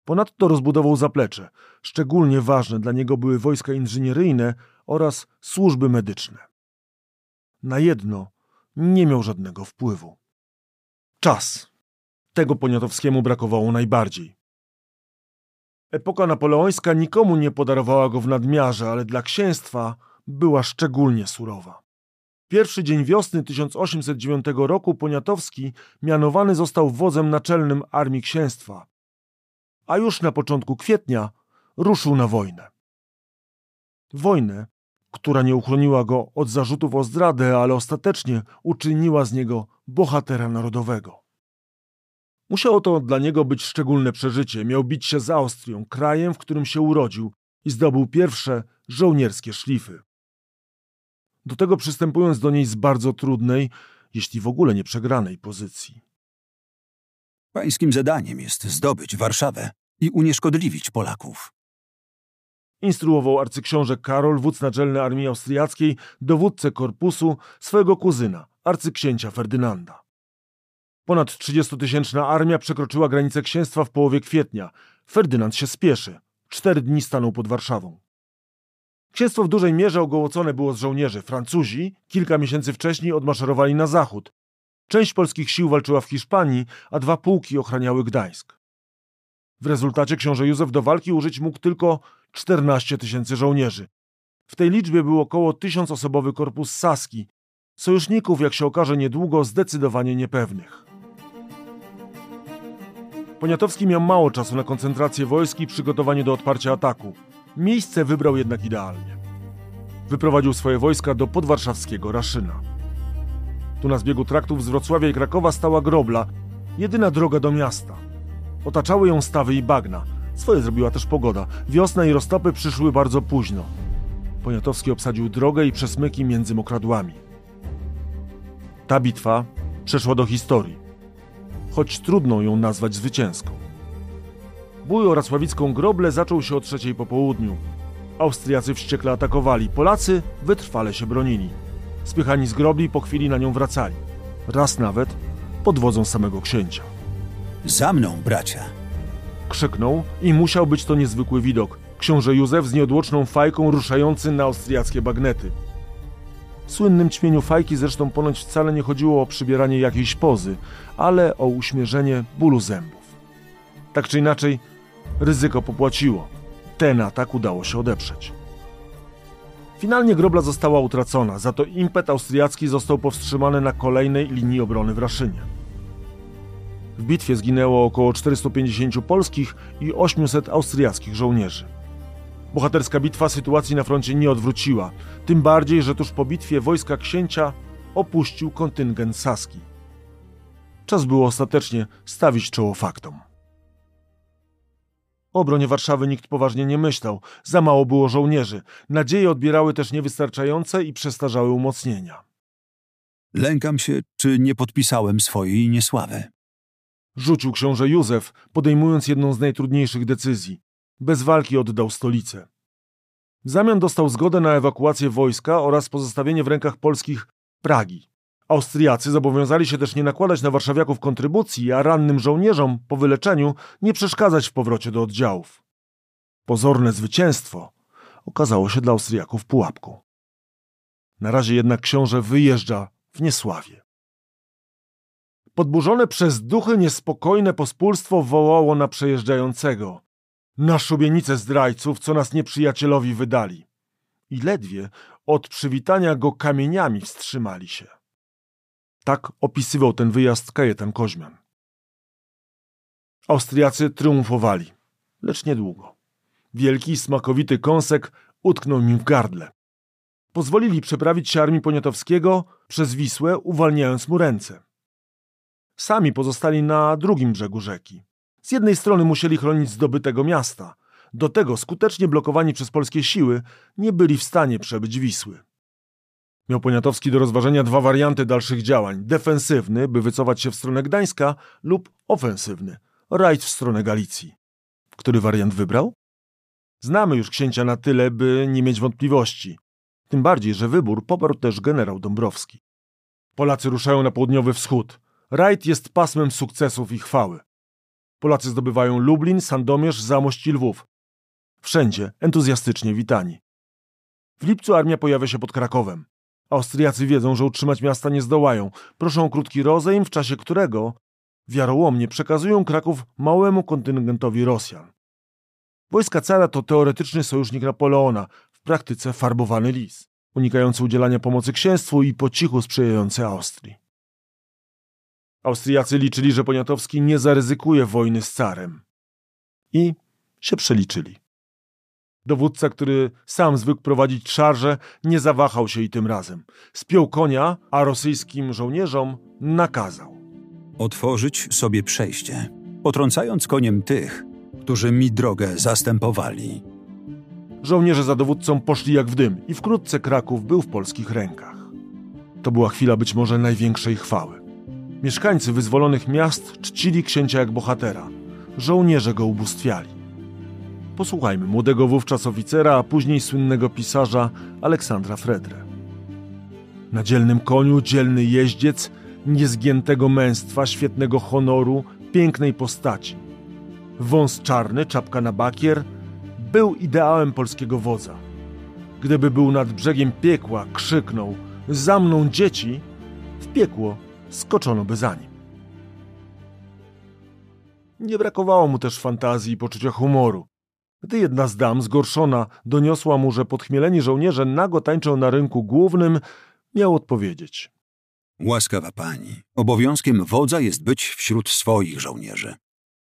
Ponadto rozbudował zaplecze. Szczególnie ważne dla niego były wojska inżynieryjne oraz służby medyczne. Na jedno nie miał żadnego wpływu. Czas. Tego Poniatowskiemu brakowało najbardziej. Epoka napoleońska nikomu nie podarowała go w nadmiarze, ale dla księstwa była szczególnie surowa. Pierwszy dzień wiosny 1809 roku Poniatowski mianowany został wodzem naczelnym Armii Księstwa, a już na początku kwietnia ruszył na wojnę. Wojnę, która nie uchroniła go od zarzutów o zdradę, ale ostatecznie uczyniła z niego bohatera narodowego. Musiało to dla niego być szczególne przeżycie. Miał bić się z Austrią, krajem, w którym się urodził i zdobył pierwsze żołnierskie szlify do tego przystępując do niej z bardzo trudnej, jeśli w ogóle nie przegranej pozycji. Pańskim zadaniem jest zdobyć Warszawę i unieszkodliwić Polaków. Instruował arcyksiąże Karol, wódz naczelny armii austriackiej, dowódcę korpusu, swojego kuzyna, arcyksięcia Ferdynanda. Ponad 30-tysięczna armia przekroczyła granicę księstwa w połowie kwietnia. Ferdynand się spieszy. Cztery dni stanął pod Warszawą. Księstwo w dużej mierze ogołocone było z żołnierzy. Francuzi kilka miesięcy wcześniej odmaszerowali na zachód. Część polskich sił walczyła w Hiszpanii, a dwa pułki ochraniały Gdańsk. W rezultacie książę Józef do walki użyć mógł tylko 14 tysięcy żołnierzy. W tej liczbie był około tysiącosobowy korpus Saski, sojuszników, jak się okaże niedługo, zdecydowanie niepewnych. Poniatowski miał mało czasu na koncentrację wojsk i przygotowanie do odparcia ataku. Miejsce wybrał jednak idealnie. Wyprowadził swoje wojska do podwarszawskiego Raszyna. Tu na zbiegu traktów z Wrocławia i Krakowa stała grobla, jedyna droga do miasta. Otaczały ją stawy i bagna. Swoje zrobiła też pogoda. Wiosna i roztopy przyszły bardzo późno. Poniatowski obsadził drogę i przesmyki między mokradłami. Ta bitwa przeszła do historii, choć trudno ją nazwać zwycięską. Bój o Racławicką Groblę zaczął się o trzeciej po południu. Austriacy wściekle atakowali, Polacy wytrwale się bronili. Spychani z grobli po chwili na nią wracali. Raz nawet pod wodzą samego księcia. Za mną, bracia! Krzyknął i musiał być to niezwykły widok. Książę Józef z nieodłączną fajką ruszający na austriackie bagnety. W słynnym ćmieniu fajki zresztą ponoć wcale nie chodziło o przybieranie jakiejś pozy, ale o uśmierzenie bólu zębów. Tak czy inaczej, ryzyko popłaciło. Ten atak udało się odeprzeć. Finalnie grobla została utracona, za to impet austriacki został powstrzymany na kolejnej linii obrony w Raszynie. W bitwie zginęło około 450 polskich i 800 austriackich żołnierzy. Bohaterska bitwa sytuacji na froncie nie odwróciła, tym bardziej, że tuż po bitwie wojska księcia opuścił kontyngent saski. Czas było ostatecznie stawić czoło faktom. O obronie Warszawy nikt poważnie nie myślał, za mało było żołnierzy. Nadzieje odbierały też niewystarczające i przestarzałe umocnienia. Lękam się, czy nie podpisałem swojej niesławy. Rzucił książę Józef, podejmując jedną z najtrudniejszych decyzji. Bez walki oddał stolicę. W zamian dostał zgodę na ewakuację wojska oraz pozostawienie w rękach polskich Pragi. Austriacy zobowiązali się też nie nakładać na warszawiaków kontrybucji, a rannym żołnierzom po wyleczeniu nie przeszkadzać w powrocie do oddziałów. Pozorne zwycięstwo okazało się dla Austriaków pułapką. Na razie jednak książę wyjeżdża w niesławie. Podburzone przez duchy niespokojne pospólstwo wołało na przejeżdżającego. Na szubienicę zdrajców, co nas nieprzyjacielowi wydali. I ledwie od przywitania go kamieniami wstrzymali się. Tak opisywał ten wyjazd Kajetan Koźmian. Austriacy triumfowali, lecz niedługo. Wielki, smakowity kąsek utknął im w gardle. Pozwolili przeprawić się armii Poniatowskiego przez Wisłę, uwalniając mu ręce. Sami pozostali na drugim brzegu rzeki. Z jednej strony musieli chronić zdobytego miasta, do tego skutecznie blokowani przez polskie siły nie byli w stanie przebyć Wisły. Miał Poniatowski do rozważenia dwa warianty dalszych działań: defensywny, by wycofać się w stronę Gdańska, lub ofensywny, rajd w stronę Galicji. Który wariant wybrał? Znamy już księcia na tyle, by nie mieć wątpliwości. Tym bardziej, że wybór poparł też generał Dąbrowski. Polacy ruszają na południowy wschód. Rajd jest pasmem sukcesów i chwały. Polacy zdobywają Lublin, Sandomierz, Zamość i Lwów. Wszędzie entuzjastycznie witani. W lipcu armia pojawia się pod Krakowem. Austriacy wiedzą, że utrzymać miasta nie zdołają. Proszą o krótki rozejm, w czasie którego wiarołomnie przekazują Kraków małemu kontyngentowi Rosjan. Wojska cara to teoretyczny sojusznik Napoleona, w praktyce farbowany lis, unikający udzielania pomocy księstwu i po cichu sprzyjający Austrii. Austriacy liczyli, że Poniatowski nie zaryzykuje wojny z carem. I się przeliczyli. Dowódca, który sam zwykł prowadzić szarże, nie zawahał się i tym razem. Spiął konia, a rosyjskim żołnierzom nakazał. Otworzyć sobie przejście, potrącając koniem tych, którzy mi drogę zastępowali. Żołnierze za dowódcą poszli jak w dym i wkrótce Kraków był w polskich rękach. To była chwila być może największej chwały. Mieszkańcy wyzwolonych miast czcili księcia jak bohatera. Żołnierze go ubóstwiali. Posłuchajmy młodego wówczas oficera, a później słynnego pisarza Aleksandra Fredre. Na dzielnym koniu dzielny jeździec, niezgiętego męstwa, świetnego honoru, pięknej postaci. Wąs czarny, czapka na bakier, był ideałem polskiego wodza. Gdyby był nad brzegiem piekła, krzyknął: Za mną dzieci! W piekło skoczono by za nim. Nie brakowało mu też fantazji i poczucia humoru. Gdy jedna z dam, zgorszona, doniosła mu, że podchmieleni żołnierze nago tańczą na rynku głównym, miał odpowiedzieć. Łaskawa pani, obowiązkiem wodza jest być wśród swoich żołnierzy.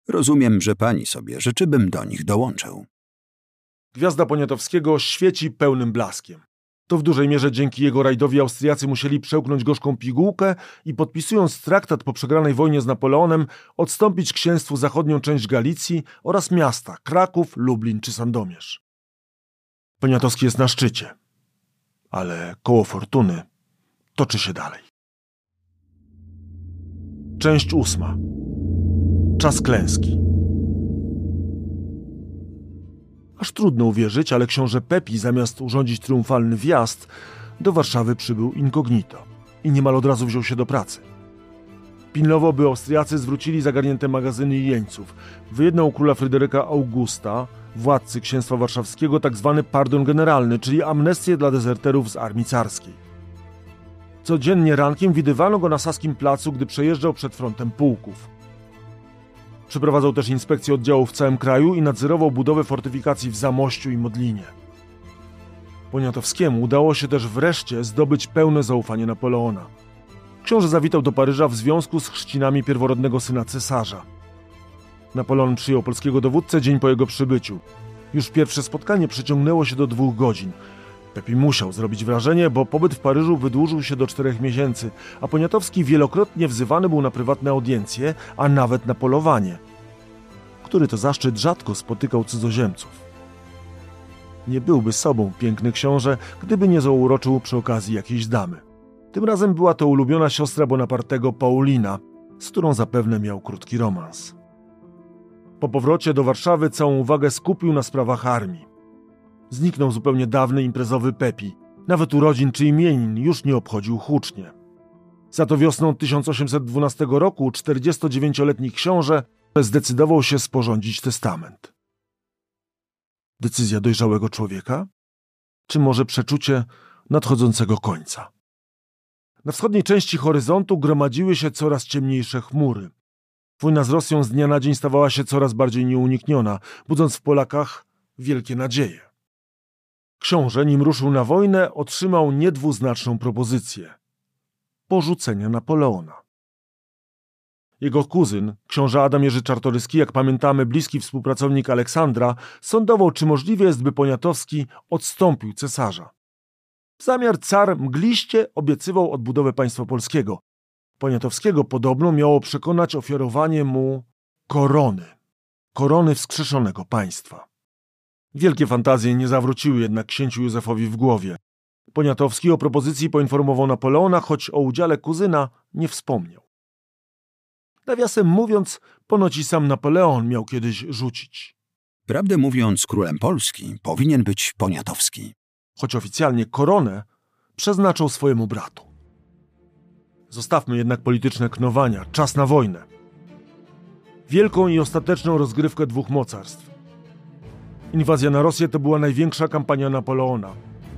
Rozumiem, że pani sobie życzy, bym do nich dołączył. Gwiazda Poniatowskiego świeci pełnym blaskiem. To w dużej mierze dzięki jego rajdowi Austriacy musieli przełknąć gorzką pigułkę i podpisując traktat po przegranej wojnie z Napoleonem, odstąpić księstwu zachodnią część Galicji oraz miasta Kraków, Lublin czy Sandomierz. Poniatowski jest na szczycie, ale koło fortuny toczy się dalej. Część ósma. Czas klęski. Aż trudno uwierzyć, ale książę Pepi zamiast urządzić triumfalny wjazd, do Warszawy przybył incognito i niemal od razu wziął się do pracy. Pilnował, by Austriacy zwrócili zagarnięte magazyny jeńców. Wyjednał króla Fryderyka Augusta, władcy księstwa warszawskiego. Tak pardon generalny, czyli amnestię dla dezerterów z armii carskiej. Codziennie rankiem widywano go na Saskim Placu, gdy przejeżdżał przed frontem pułków. Przeprowadzał też inspekcję oddziałów w całym kraju i nadzorował budowę fortyfikacji w Zamościu i Modlinie. Poniatowskiemu udało się też wreszcie zdobyć pełne zaufanie Napoleona. Książę zawitał do Paryża w związku z chrzcinami pierworodnego syna cesarza. Napoleon przyjął polskiego dowódcę dzień po jego przybyciu. Już pierwsze spotkanie przeciągnęło się do dwóch godzin. Pepi musiał zrobić wrażenie, bo pobyt w Paryżu wydłużył się do czterech miesięcy, a Poniatowski wielokrotnie wzywany był na prywatne audiencje, a nawet na polowanie. Który to zaszczyt rzadko spotykał cudzoziemców. Nie byłby sobą piękny książę, gdyby nie zauroczył przy okazji jakiejś damy. Tym razem była to ulubiona siostra Bonapartego Paulina, z którą zapewne miał krótki romans. Po powrocie do Warszawy całą uwagę skupił na sprawach armii. Zniknął zupełnie dawny imprezowy Pepi. Nawet urodzin czy imienin już nie obchodził hucznie. Za to wiosną 1812 roku 49-letni książę zdecydował się sporządzić testament. Decyzja dojrzałego człowieka? Czy może przeczucie nadchodzącego końca? Na wschodniej części horyzontu gromadziły się coraz ciemniejsze chmury. Wojna z Rosją z dnia na dzień stawała się coraz bardziej nieunikniona, budząc w Polakach wielkie nadzieje. Książę, nim ruszył na wojnę, otrzymał niedwuznaczną propozycję porzucenia Napoleona. Jego kuzyn, książę Adam Jerzy Czartoryski, jak pamiętamy, bliski współpracownik Aleksandra, sądował, czy możliwe jest, by Poniatowski odstąpił cesarza. W zamiar car mgliście obiecywał odbudowę państwa polskiego. Poniatowskiego podobno miało przekonać ofiarowanie mu korony, korony wskrzeszonego państwa. Wielkie fantazje nie zawróciły jednak księciu Józefowi w głowie. Poniatowski o propozycji poinformował Napoleona, choć o udziale kuzyna nie wspomniał. Nawiasem mówiąc, ponoć i sam Napoleon miał kiedyś rzucić. Prawdę mówiąc, królem Polski powinien być Poniatowski. Choć oficjalnie koronę przeznaczał swojemu bratu. Zostawmy jednak polityczne knowania, czas na wojnę. Wielką i ostateczną rozgrywkę dwóch mocarstw. Inwazja na Rosję to była największa kampania Napoleona.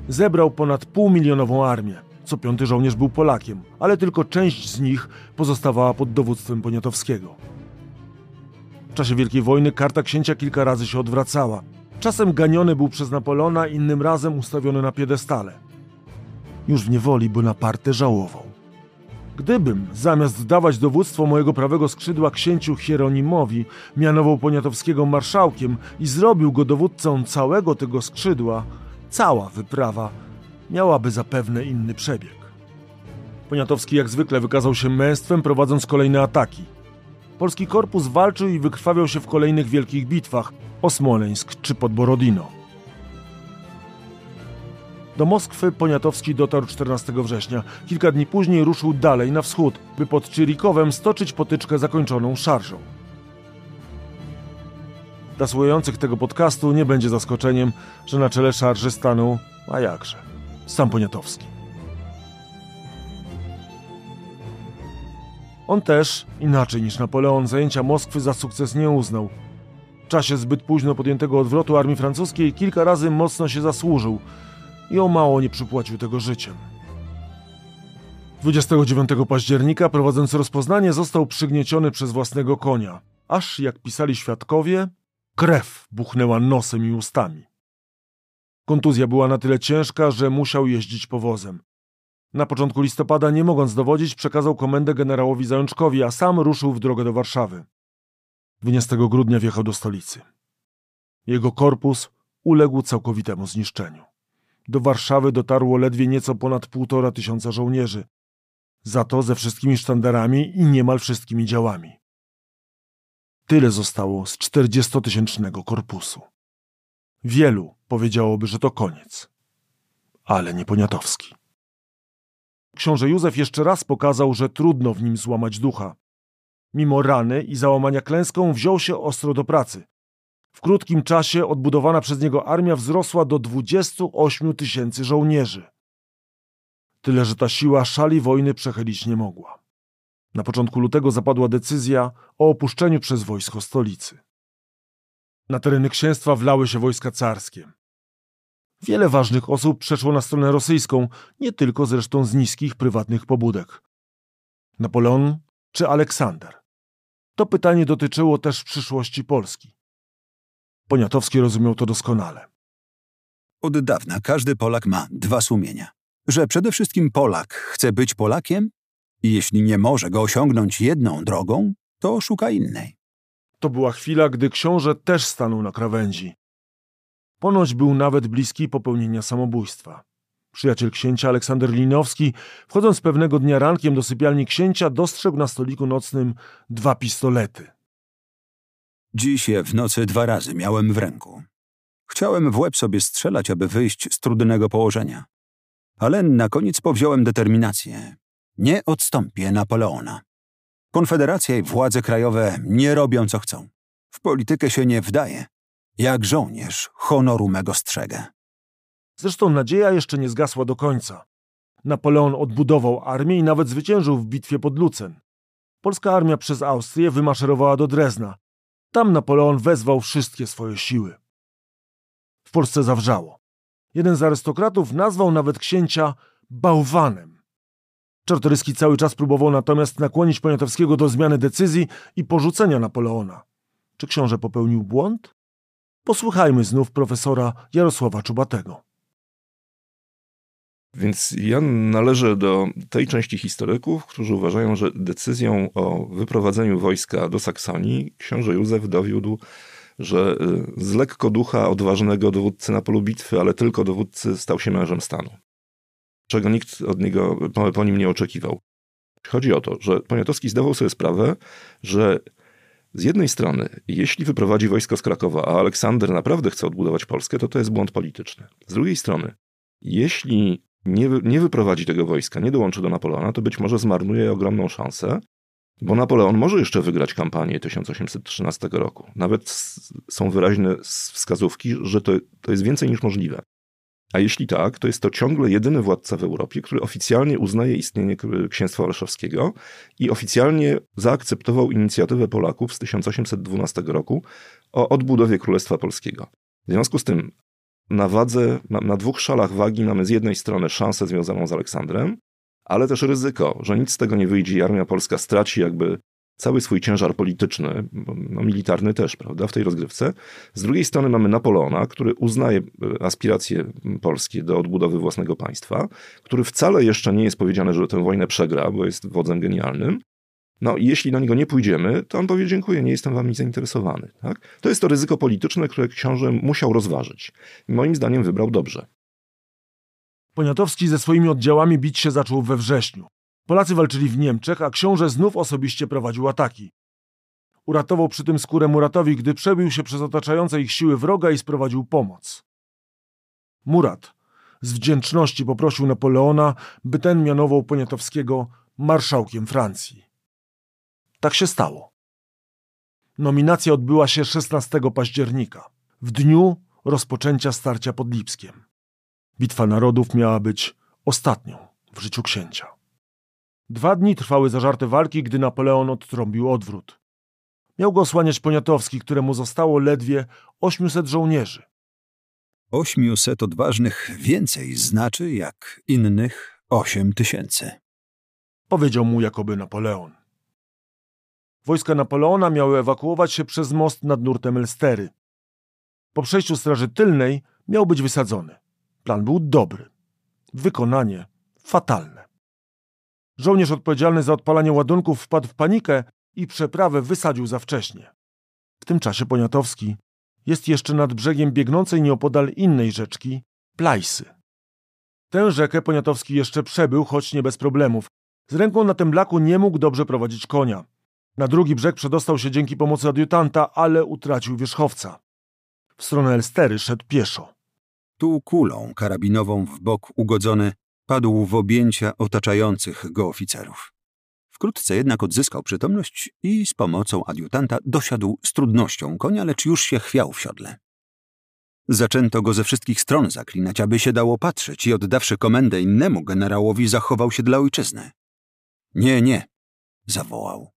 Zebrał ponad półmilionową armię. Co piąty żołnierz był Polakiem, ale tylko część z nich pozostawała pod dowództwem Poniatowskiego. W czasie Wielkiej Wojny karta księcia kilka razy się odwracała. Czasem ganiony był przez Napoleona, innym razem ustawiony na piedestale. Już w niewoli Bonaparte żałował. Gdybym, zamiast dawać dowództwo mojego prawego skrzydła księciu Hieronimowi, mianował Poniatowskiego marszałkiem i zrobił go dowódcą całego tego skrzydła, cała wyprawa miałaby zapewne inny przebieg. Poniatowski jak zwykle wykazał się męstwem, prowadząc kolejne ataki. Polski korpus walczył i wykrwawiał się w kolejnych wielkich bitwach o Smoleńsk czy pod Borodino. Do Moskwy Poniatowski dotarł 14 września. Kilka dni później ruszył dalej na wschód, by pod Czyrikowem stoczyć potyczkę zakończoną szarżą. Dla słuchających tego podcastu nie będzie zaskoczeniem, że na czele szarży stanął, a jakże, sam Poniatowski. On też, inaczej niż Napoleon, zajęcia Moskwy za sukces nie uznał. W czasie zbyt późno podjętego odwrotu armii francuskiej kilka razy mocno się zasłużył i o mało nie przypłacił tego życiem. 29 października, prowadząc rozpoznanie, został przygnieciony przez własnego konia, aż, jak pisali świadkowie, krew buchnęła nosem i ustami. Kontuzja była na tyle ciężka, że musiał jeździć powozem. Na początku listopada, nie mogąc dowodzić, przekazał komendę generałowi Zajączkowi, a sam ruszył w drogę do Warszawy. 20 grudnia wjechał do stolicy. Jego korpus uległ całkowitemu zniszczeniu. Do Warszawy dotarło ledwie nieco ponad półtora tysiąca żołnierzy, za to ze wszystkimi sztandarami i niemal wszystkimi działami. Tyle zostało z czterdziestotysięcznego korpusu. Wielu powiedziałoby, że to koniec, ale nie Poniatowski. Książę Józef jeszcze raz pokazał, że trudno w nim złamać ducha. Mimo rany i załamania klęską wziął się ostro do pracy. W krótkim czasie odbudowana przez niego armia wzrosła do 28 tysięcy żołnierzy. Tyle, że ta siła szali wojny przechylić nie mogła. Na początku lutego zapadła decyzja o opuszczeniu przez wojsko stolicy. Na tereny księstwa wlały się wojska carskie. Wiele ważnych osób przeszło na stronę rosyjską, nie tylko zresztą z niskich prywatnych pobudek. Napoleon czy Aleksander? To pytanie dotyczyło też przyszłości Polski. Poniatowski rozumiał to doskonale. Od dawna każdy Polak ma dwa sumienia. Że przede wszystkim Polak chce być Polakiem i jeśli nie może go osiągnąć jedną drogą, to szuka innej. To była chwila, gdy książę też stanął na krawędzi. Ponoć był nawet bliski popełnienia samobójstwa. Przyjaciel księcia Aleksander Linowski, wchodząc pewnego dnia rankiem do sypialni księcia, dostrzegł na stoliku nocnym dwa pistolety. Dziś je w nocy dwa razy miałem w ręku. Chciałem w łeb sobie strzelać, aby wyjść z trudnego położenia. Ale na koniec powziąłem determinację. Nie odstąpię Napoleona. Konfederacja i władze krajowe nie robią co chcą. W politykę się nie wdaje. Jak żołnierz honoru mego strzegę. Zresztą nadzieja jeszcze nie zgasła do końca. Napoleon odbudował armię i nawet zwyciężył w bitwie pod Lucen. Polska armia przez Austrię wymaszerowała do Drezna. Tam Napoleon wezwał wszystkie swoje siły. W Polsce zawrzało. Jeden z arystokratów nazwał nawet księcia bałwanem. Czartoryski cały czas próbował natomiast nakłonić Poniatowskiego do zmiany decyzji i porzucenia Napoleona. Czy książę popełnił błąd? Posłuchajmy znów profesora Jarosława Czubatego. Więc ja należę do tej części historyków, którzy uważają, że decyzją o wyprowadzeniu wojska do Saksonii książę Józef dowiódł, że y, z lekko ducha odważnego dowódcy na polu bitwy, ale tylko dowódcy stał się mężem stanu. Czego nikt od niego po, nim nie oczekiwał. Chodzi o to, że Poniatowski zdawał sobie sprawę, że z jednej strony, jeśli wyprowadzi wojsko z Krakowa, a Aleksander naprawdę chce odbudować Polskę, to to jest błąd polityczny. Z drugiej strony, jeśli nie, nie wyprowadzi tego wojska, nie dołączy do Napoleona, to być może zmarnuje ogromną szansę, bo Napoleon może jeszcze wygrać kampanię 1813 roku. Nawet są wyraźne wskazówki, że to, to jest więcej niż możliwe. A jeśli tak, to jest to ciągle jedyny władca w Europie, który oficjalnie uznaje istnienie księstwa warszawskiego i oficjalnie zaakceptował inicjatywę Polaków z 1812 roku o odbudowie Królestwa Polskiego. W związku z tym na wadze, na, na dwóch szalach wagi mamy z jednej strony szansę związaną z Aleksandrem, ale też ryzyko, że nic z tego nie wyjdzie i armia polska straci jakby cały swój ciężar polityczny, no militarny też, prawda, w tej rozgrywce. Z drugiej strony mamy Napoleona, który uznaje e, aspiracje polskie do odbudowy własnego państwa, który wcale jeszcze nie jest powiedziane, że tę wojnę przegra, bo jest wodzem genialnym. No jeśli na niego nie pójdziemy, to on powie dziękuję, nie jestem wami zainteresowany. Tak? To jest to ryzyko polityczne, które książę musiał rozważyć. Moim zdaniem wybrał dobrze. Poniatowski ze swoimi oddziałami bić się zaczął we wrześniu. Polacy walczyli w Niemczech, a książę znów osobiście prowadził ataki. Uratował przy tym skórę Muratowi, gdy przebił się przez otaczające ich siły wroga i sprowadził pomoc. Murat z wdzięczności poprosił Napoleona, by ten mianował Poniatowskiego marszałkiem Francji. Tak się stało. Nominacja odbyła się 16 października, w dniu rozpoczęcia starcia pod Lipskiem. Bitwa Narodów miała być ostatnią w życiu księcia. Dwa dni trwały zażarte walki, gdy Napoleon odtrąbił odwrót. Miał go osłaniać Poniatowski, któremu zostało ledwie 800 żołnierzy. 800 odważnych więcej znaczy jak innych 8 tysięcy. Powiedział mu jakoby Napoleon. Wojska Napoleona miały ewakuować się przez most nad nurtem Elstery. Po przejściu straży tylnej miał być wysadzony. Plan był dobry. Wykonanie fatalne. Żołnierz odpowiedzialny za odpalanie ładunków wpadł w panikę i przeprawę wysadził za wcześnie. W tym czasie Poniatowski jest jeszcze nad brzegiem biegnącej nieopodal innej rzeczki, Plajsy. Tę rzekę Poniatowski jeszcze przebył, choć nie bez problemów. Z ręką na tym blaku nie mógł dobrze prowadzić konia. Na drugi brzeg przedostał się dzięki pomocy adiutanta, ale utracił wierzchowca. W stronę Elstery szedł pieszo. Tu kulą karabinową w bok ugodzony padł w objęcia otaczających go oficerów. Wkrótce jednak odzyskał przytomność i z pomocą adiutanta dosiadł z trudnością konia, lecz już się chwiał w siodle. Zaczęto go ze wszystkich stron zaklinać, aby się dało patrzeć i oddawszy komendę innemu generałowi zachował się dla ojczyzny. Nie, nie, zawołał.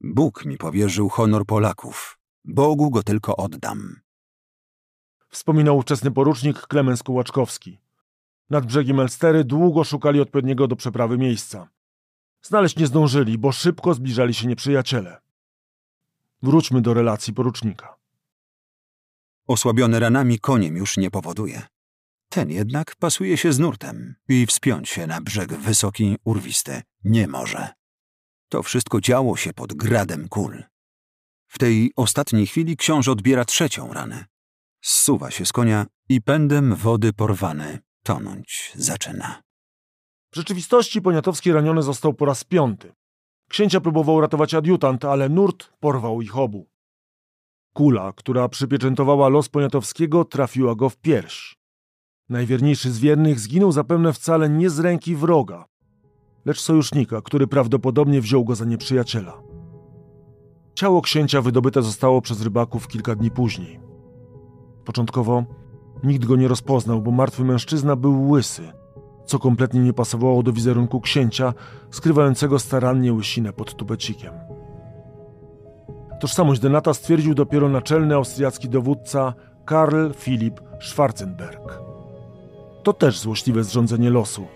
Bóg mi powierzył honor Polaków. Bogu go tylko oddam. Wspominał ówczesny porucznik Klemens Kołaczkowski. Nad brzegiem Elstery długo szukali odpowiedniego do przeprawy miejsca. Znaleźć nie zdążyli, bo szybko zbliżali się nieprzyjaciele. Wróćmy do relacji porucznika. Osłabiony ranami koniem już nie powoduje. Ten jednak pasuje się z nurtem i wspiąć się na brzeg wysoki, urwisty nie może. To wszystko działo się pod gradem kul. W tej ostatniej chwili książę odbiera trzecią ranę. Zsuwa się z konia i pędem wody porwany tonąć zaczyna. W rzeczywistości Poniatowski raniony został po raz piąty. Księcia próbował ratować adiutant, ale nurt porwał ich obu. Kula, która przypieczętowała los Poniatowskiego, trafiła go w pierś. Najwierniejszy z wiernych zginął zapewne wcale nie z ręki wroga, lecz sojusznika, który prawdopodobnie wziął go za nieprzyjaciela. Ciało księcia wydobyte zostało przez rybaków kilka dni później. Początkowo nikt go nie rozpoznał, bo martwy mężczyzna był łysy, co kompletnie nie pasowało do wizerunku księcia, skrywającego starannie łysinę pod tubecikiem. Tożsamość Denata stwierdził dopiero naczelny austriacki dowódca Karl Philipp Schwarzenberg. To też złośliwe zrządzenie losu.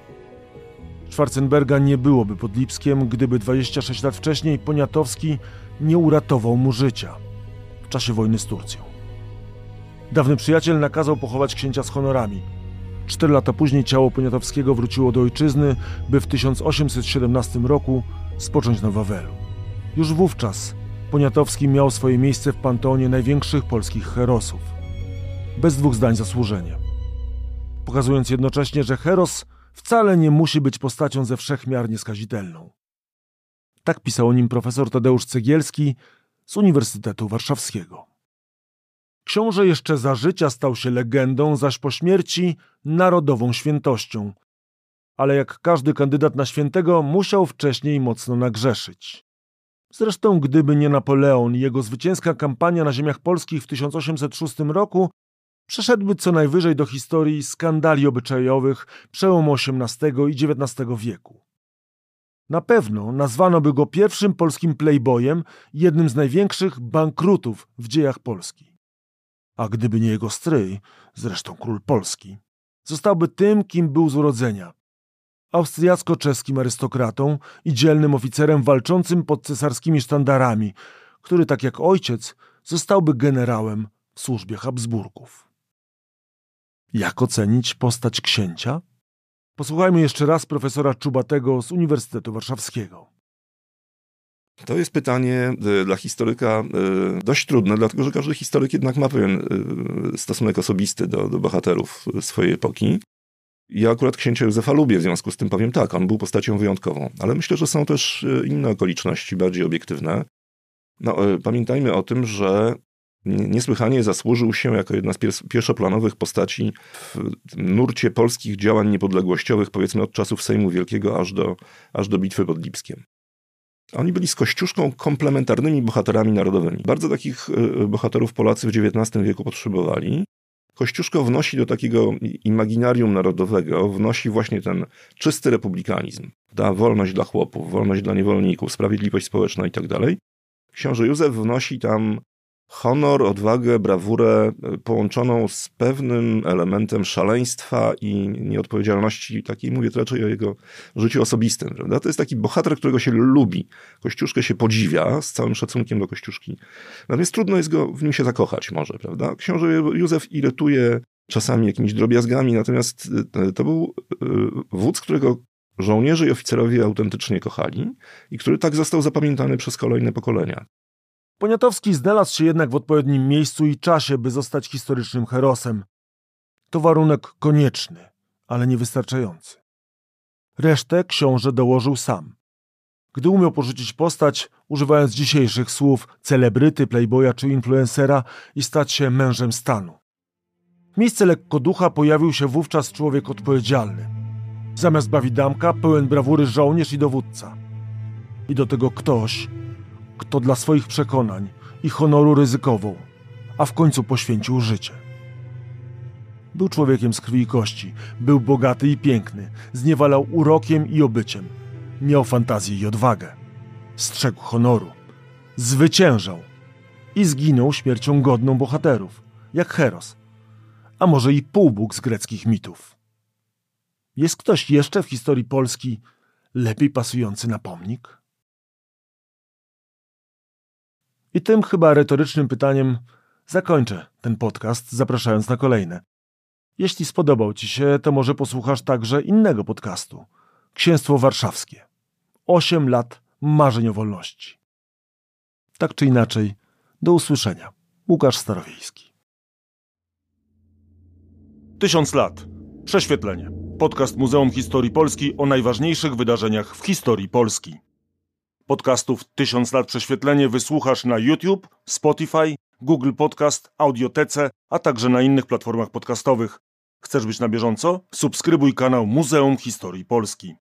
Schwarzenberga nie byłoby pod Lipskiem, gdyby 26 lat wcześniej Poniatowski nie uratował mu życia w czasie wojny z Turcją. Dawny przyjaciel nakazał pochować księcia z honorami. Cztery lata później ciało Poniatowskiego wróciło do ojczyzny, by w 1817 roku spocząć na Wawelu. Już wówczas Poniatowski miał swoje miejsce w panteonie największych polskich herosów. Bez dwóch zdań zasłużenie. Pokazując jednocześnie, że heros wcale nie musi być postacią ze wszechmiar nieskazitelną. Tak pisał o nim profesor Tadeusz Cegielski z Uniwersytetu Warszawskiego. Książę jeszcze za życia stał się legendą, zaś po śmierci narodową świętością. Ale jak każdy kandydat na świętego, musiał wcześniej mocno nagrzeszyć. Zresztą, gdyby nie Napoleon i jego zwycięska kampania na ziemiach polskich w 1806 roku, przeszedłby co najwyżej do historii skandali obyczajowych przełomu XVIII i XIX wieku. Na pewno nazwano by go pierwszym polskim playboyem jednym z największych bankrutów w dziejach Polski. A gdyby nie jego stryj, zresztą król Polski, zostałby tym, kim był z urodzenia. Austriacko-czeskim arystokratą i dzielnym oficerem walczącym pod cesarskimi sztandarami, który, tak jak ojciec, zostałby generałem w służbie Habsburgów. Jak ocenić postać księcia? Posłuchajmy jeszcze raz profesora Czubatego z Uniwersytetu Warszawskiego. To jest pytanie e, dla historyka e, dość trudne, dlatego że każdy historyk jednak ma pewien e, stosunek osobisty do, do bohaterów swojej epoki. Ja akurat księcia Józefa lubię, w związku z tym powiem tak, on był postacią wyjątkową, ale myślę, że są też inne okoliczności, bardziej obiektywne. No, pamiętajmy o tym, że niesłychanie zasłużył się jako jedna z pierwszoplanowych postaci w nurcie polskich działań niepodległościowych, powiedzmy od czasów Sejmu Wielkiego aż do, aż do bitwy pod Lipskiem. Oni byli z Kościuszką komplementarnymi bohaterami narodowymi. Bardzo takich e, bohaterów Polacy w XIX wieku potrzebowali. Kościuszko wnosi do takiego imaginarium narodowego, wnosi właśnie ten czysty republikanizm. Da wolność dla chłopów, wolność dla niewolników, sprawiedliwość społeczna i tak. Książę Józef wnosi tam honor, odwagę, brawurę e, połączoną z pewnym elementem szaleństwa i nieodpowiedzialności, takiej mówię raczej o jego życiu osobistym. Prawda? To jest taki bohater, którego się lubi. Kościuszkę się podziwia z całym szacunkiem do Kościuszki. Natomiast trudno jest go w nim się zakochać może. Prawda? Książę Józef irytuje czasami jakimiś drobiazgami, natomiast e, to był e, wódz, którego żołnierze i oficerowie autentycznie kochali i który tak został zapamiętany przez kolejne pokolenia. Poniatowski znalazł się jednak w odpowiednim miejscu i czasie, by zostać historycznym herosem. To warunek konieczny, ale niewystarczający. Resztę książę dołożył sam. Gdy umiał porzucić postać, używając dzisiejszych słów celebryty, playboya czy influencera i stać się mężem stanu. W miejsce lekkoducha pojawił się wówczas człowiek odpowiedzialny. Zamiast bawidamka pełen brawury żołnierz i dowódca. I do tego ktoś, kto dla swoich przekonań i honoru ryzykował, a w końcu poświęcił życie. Był człowiekiem z krwi i kości, był bogaty i piękny, zniewalał urokiem i obyciem, miał fantazję i odwagę, strzegł honoru, zwyciężał i zginął śmiercią godną bohaterów, jak Heros, a może i półbóg z greckich mitów. Jest ktoś jeszcze w historii Polski lepiej pasujący na pomnik? I tym chyba retorycznym pytaniem zakończę ten podcast, zapraszając na kolejne. Jeśli spodobał Ci się, to może posłuchasz także innego podcastu. Księstwo Warszawskie. Osiem lat marzeń o wolności. Tak czy inaczej, do usłyszenia. Łukasz Starowiejski. Tysiąc lat. Prześwietlenie. Podcast Muzeum Historii Polski o najważniejszych wydarzeniach w historii Polski. Podcastów Tysiąc lat prześwietlenie wysłuchasz na YouTube, Spotify, Google Podcast, Audiotece, a także na innych platformach podcastowych. Chcesz być na bieżąco? Subskrybuj kanał Muzeum Historii Polski.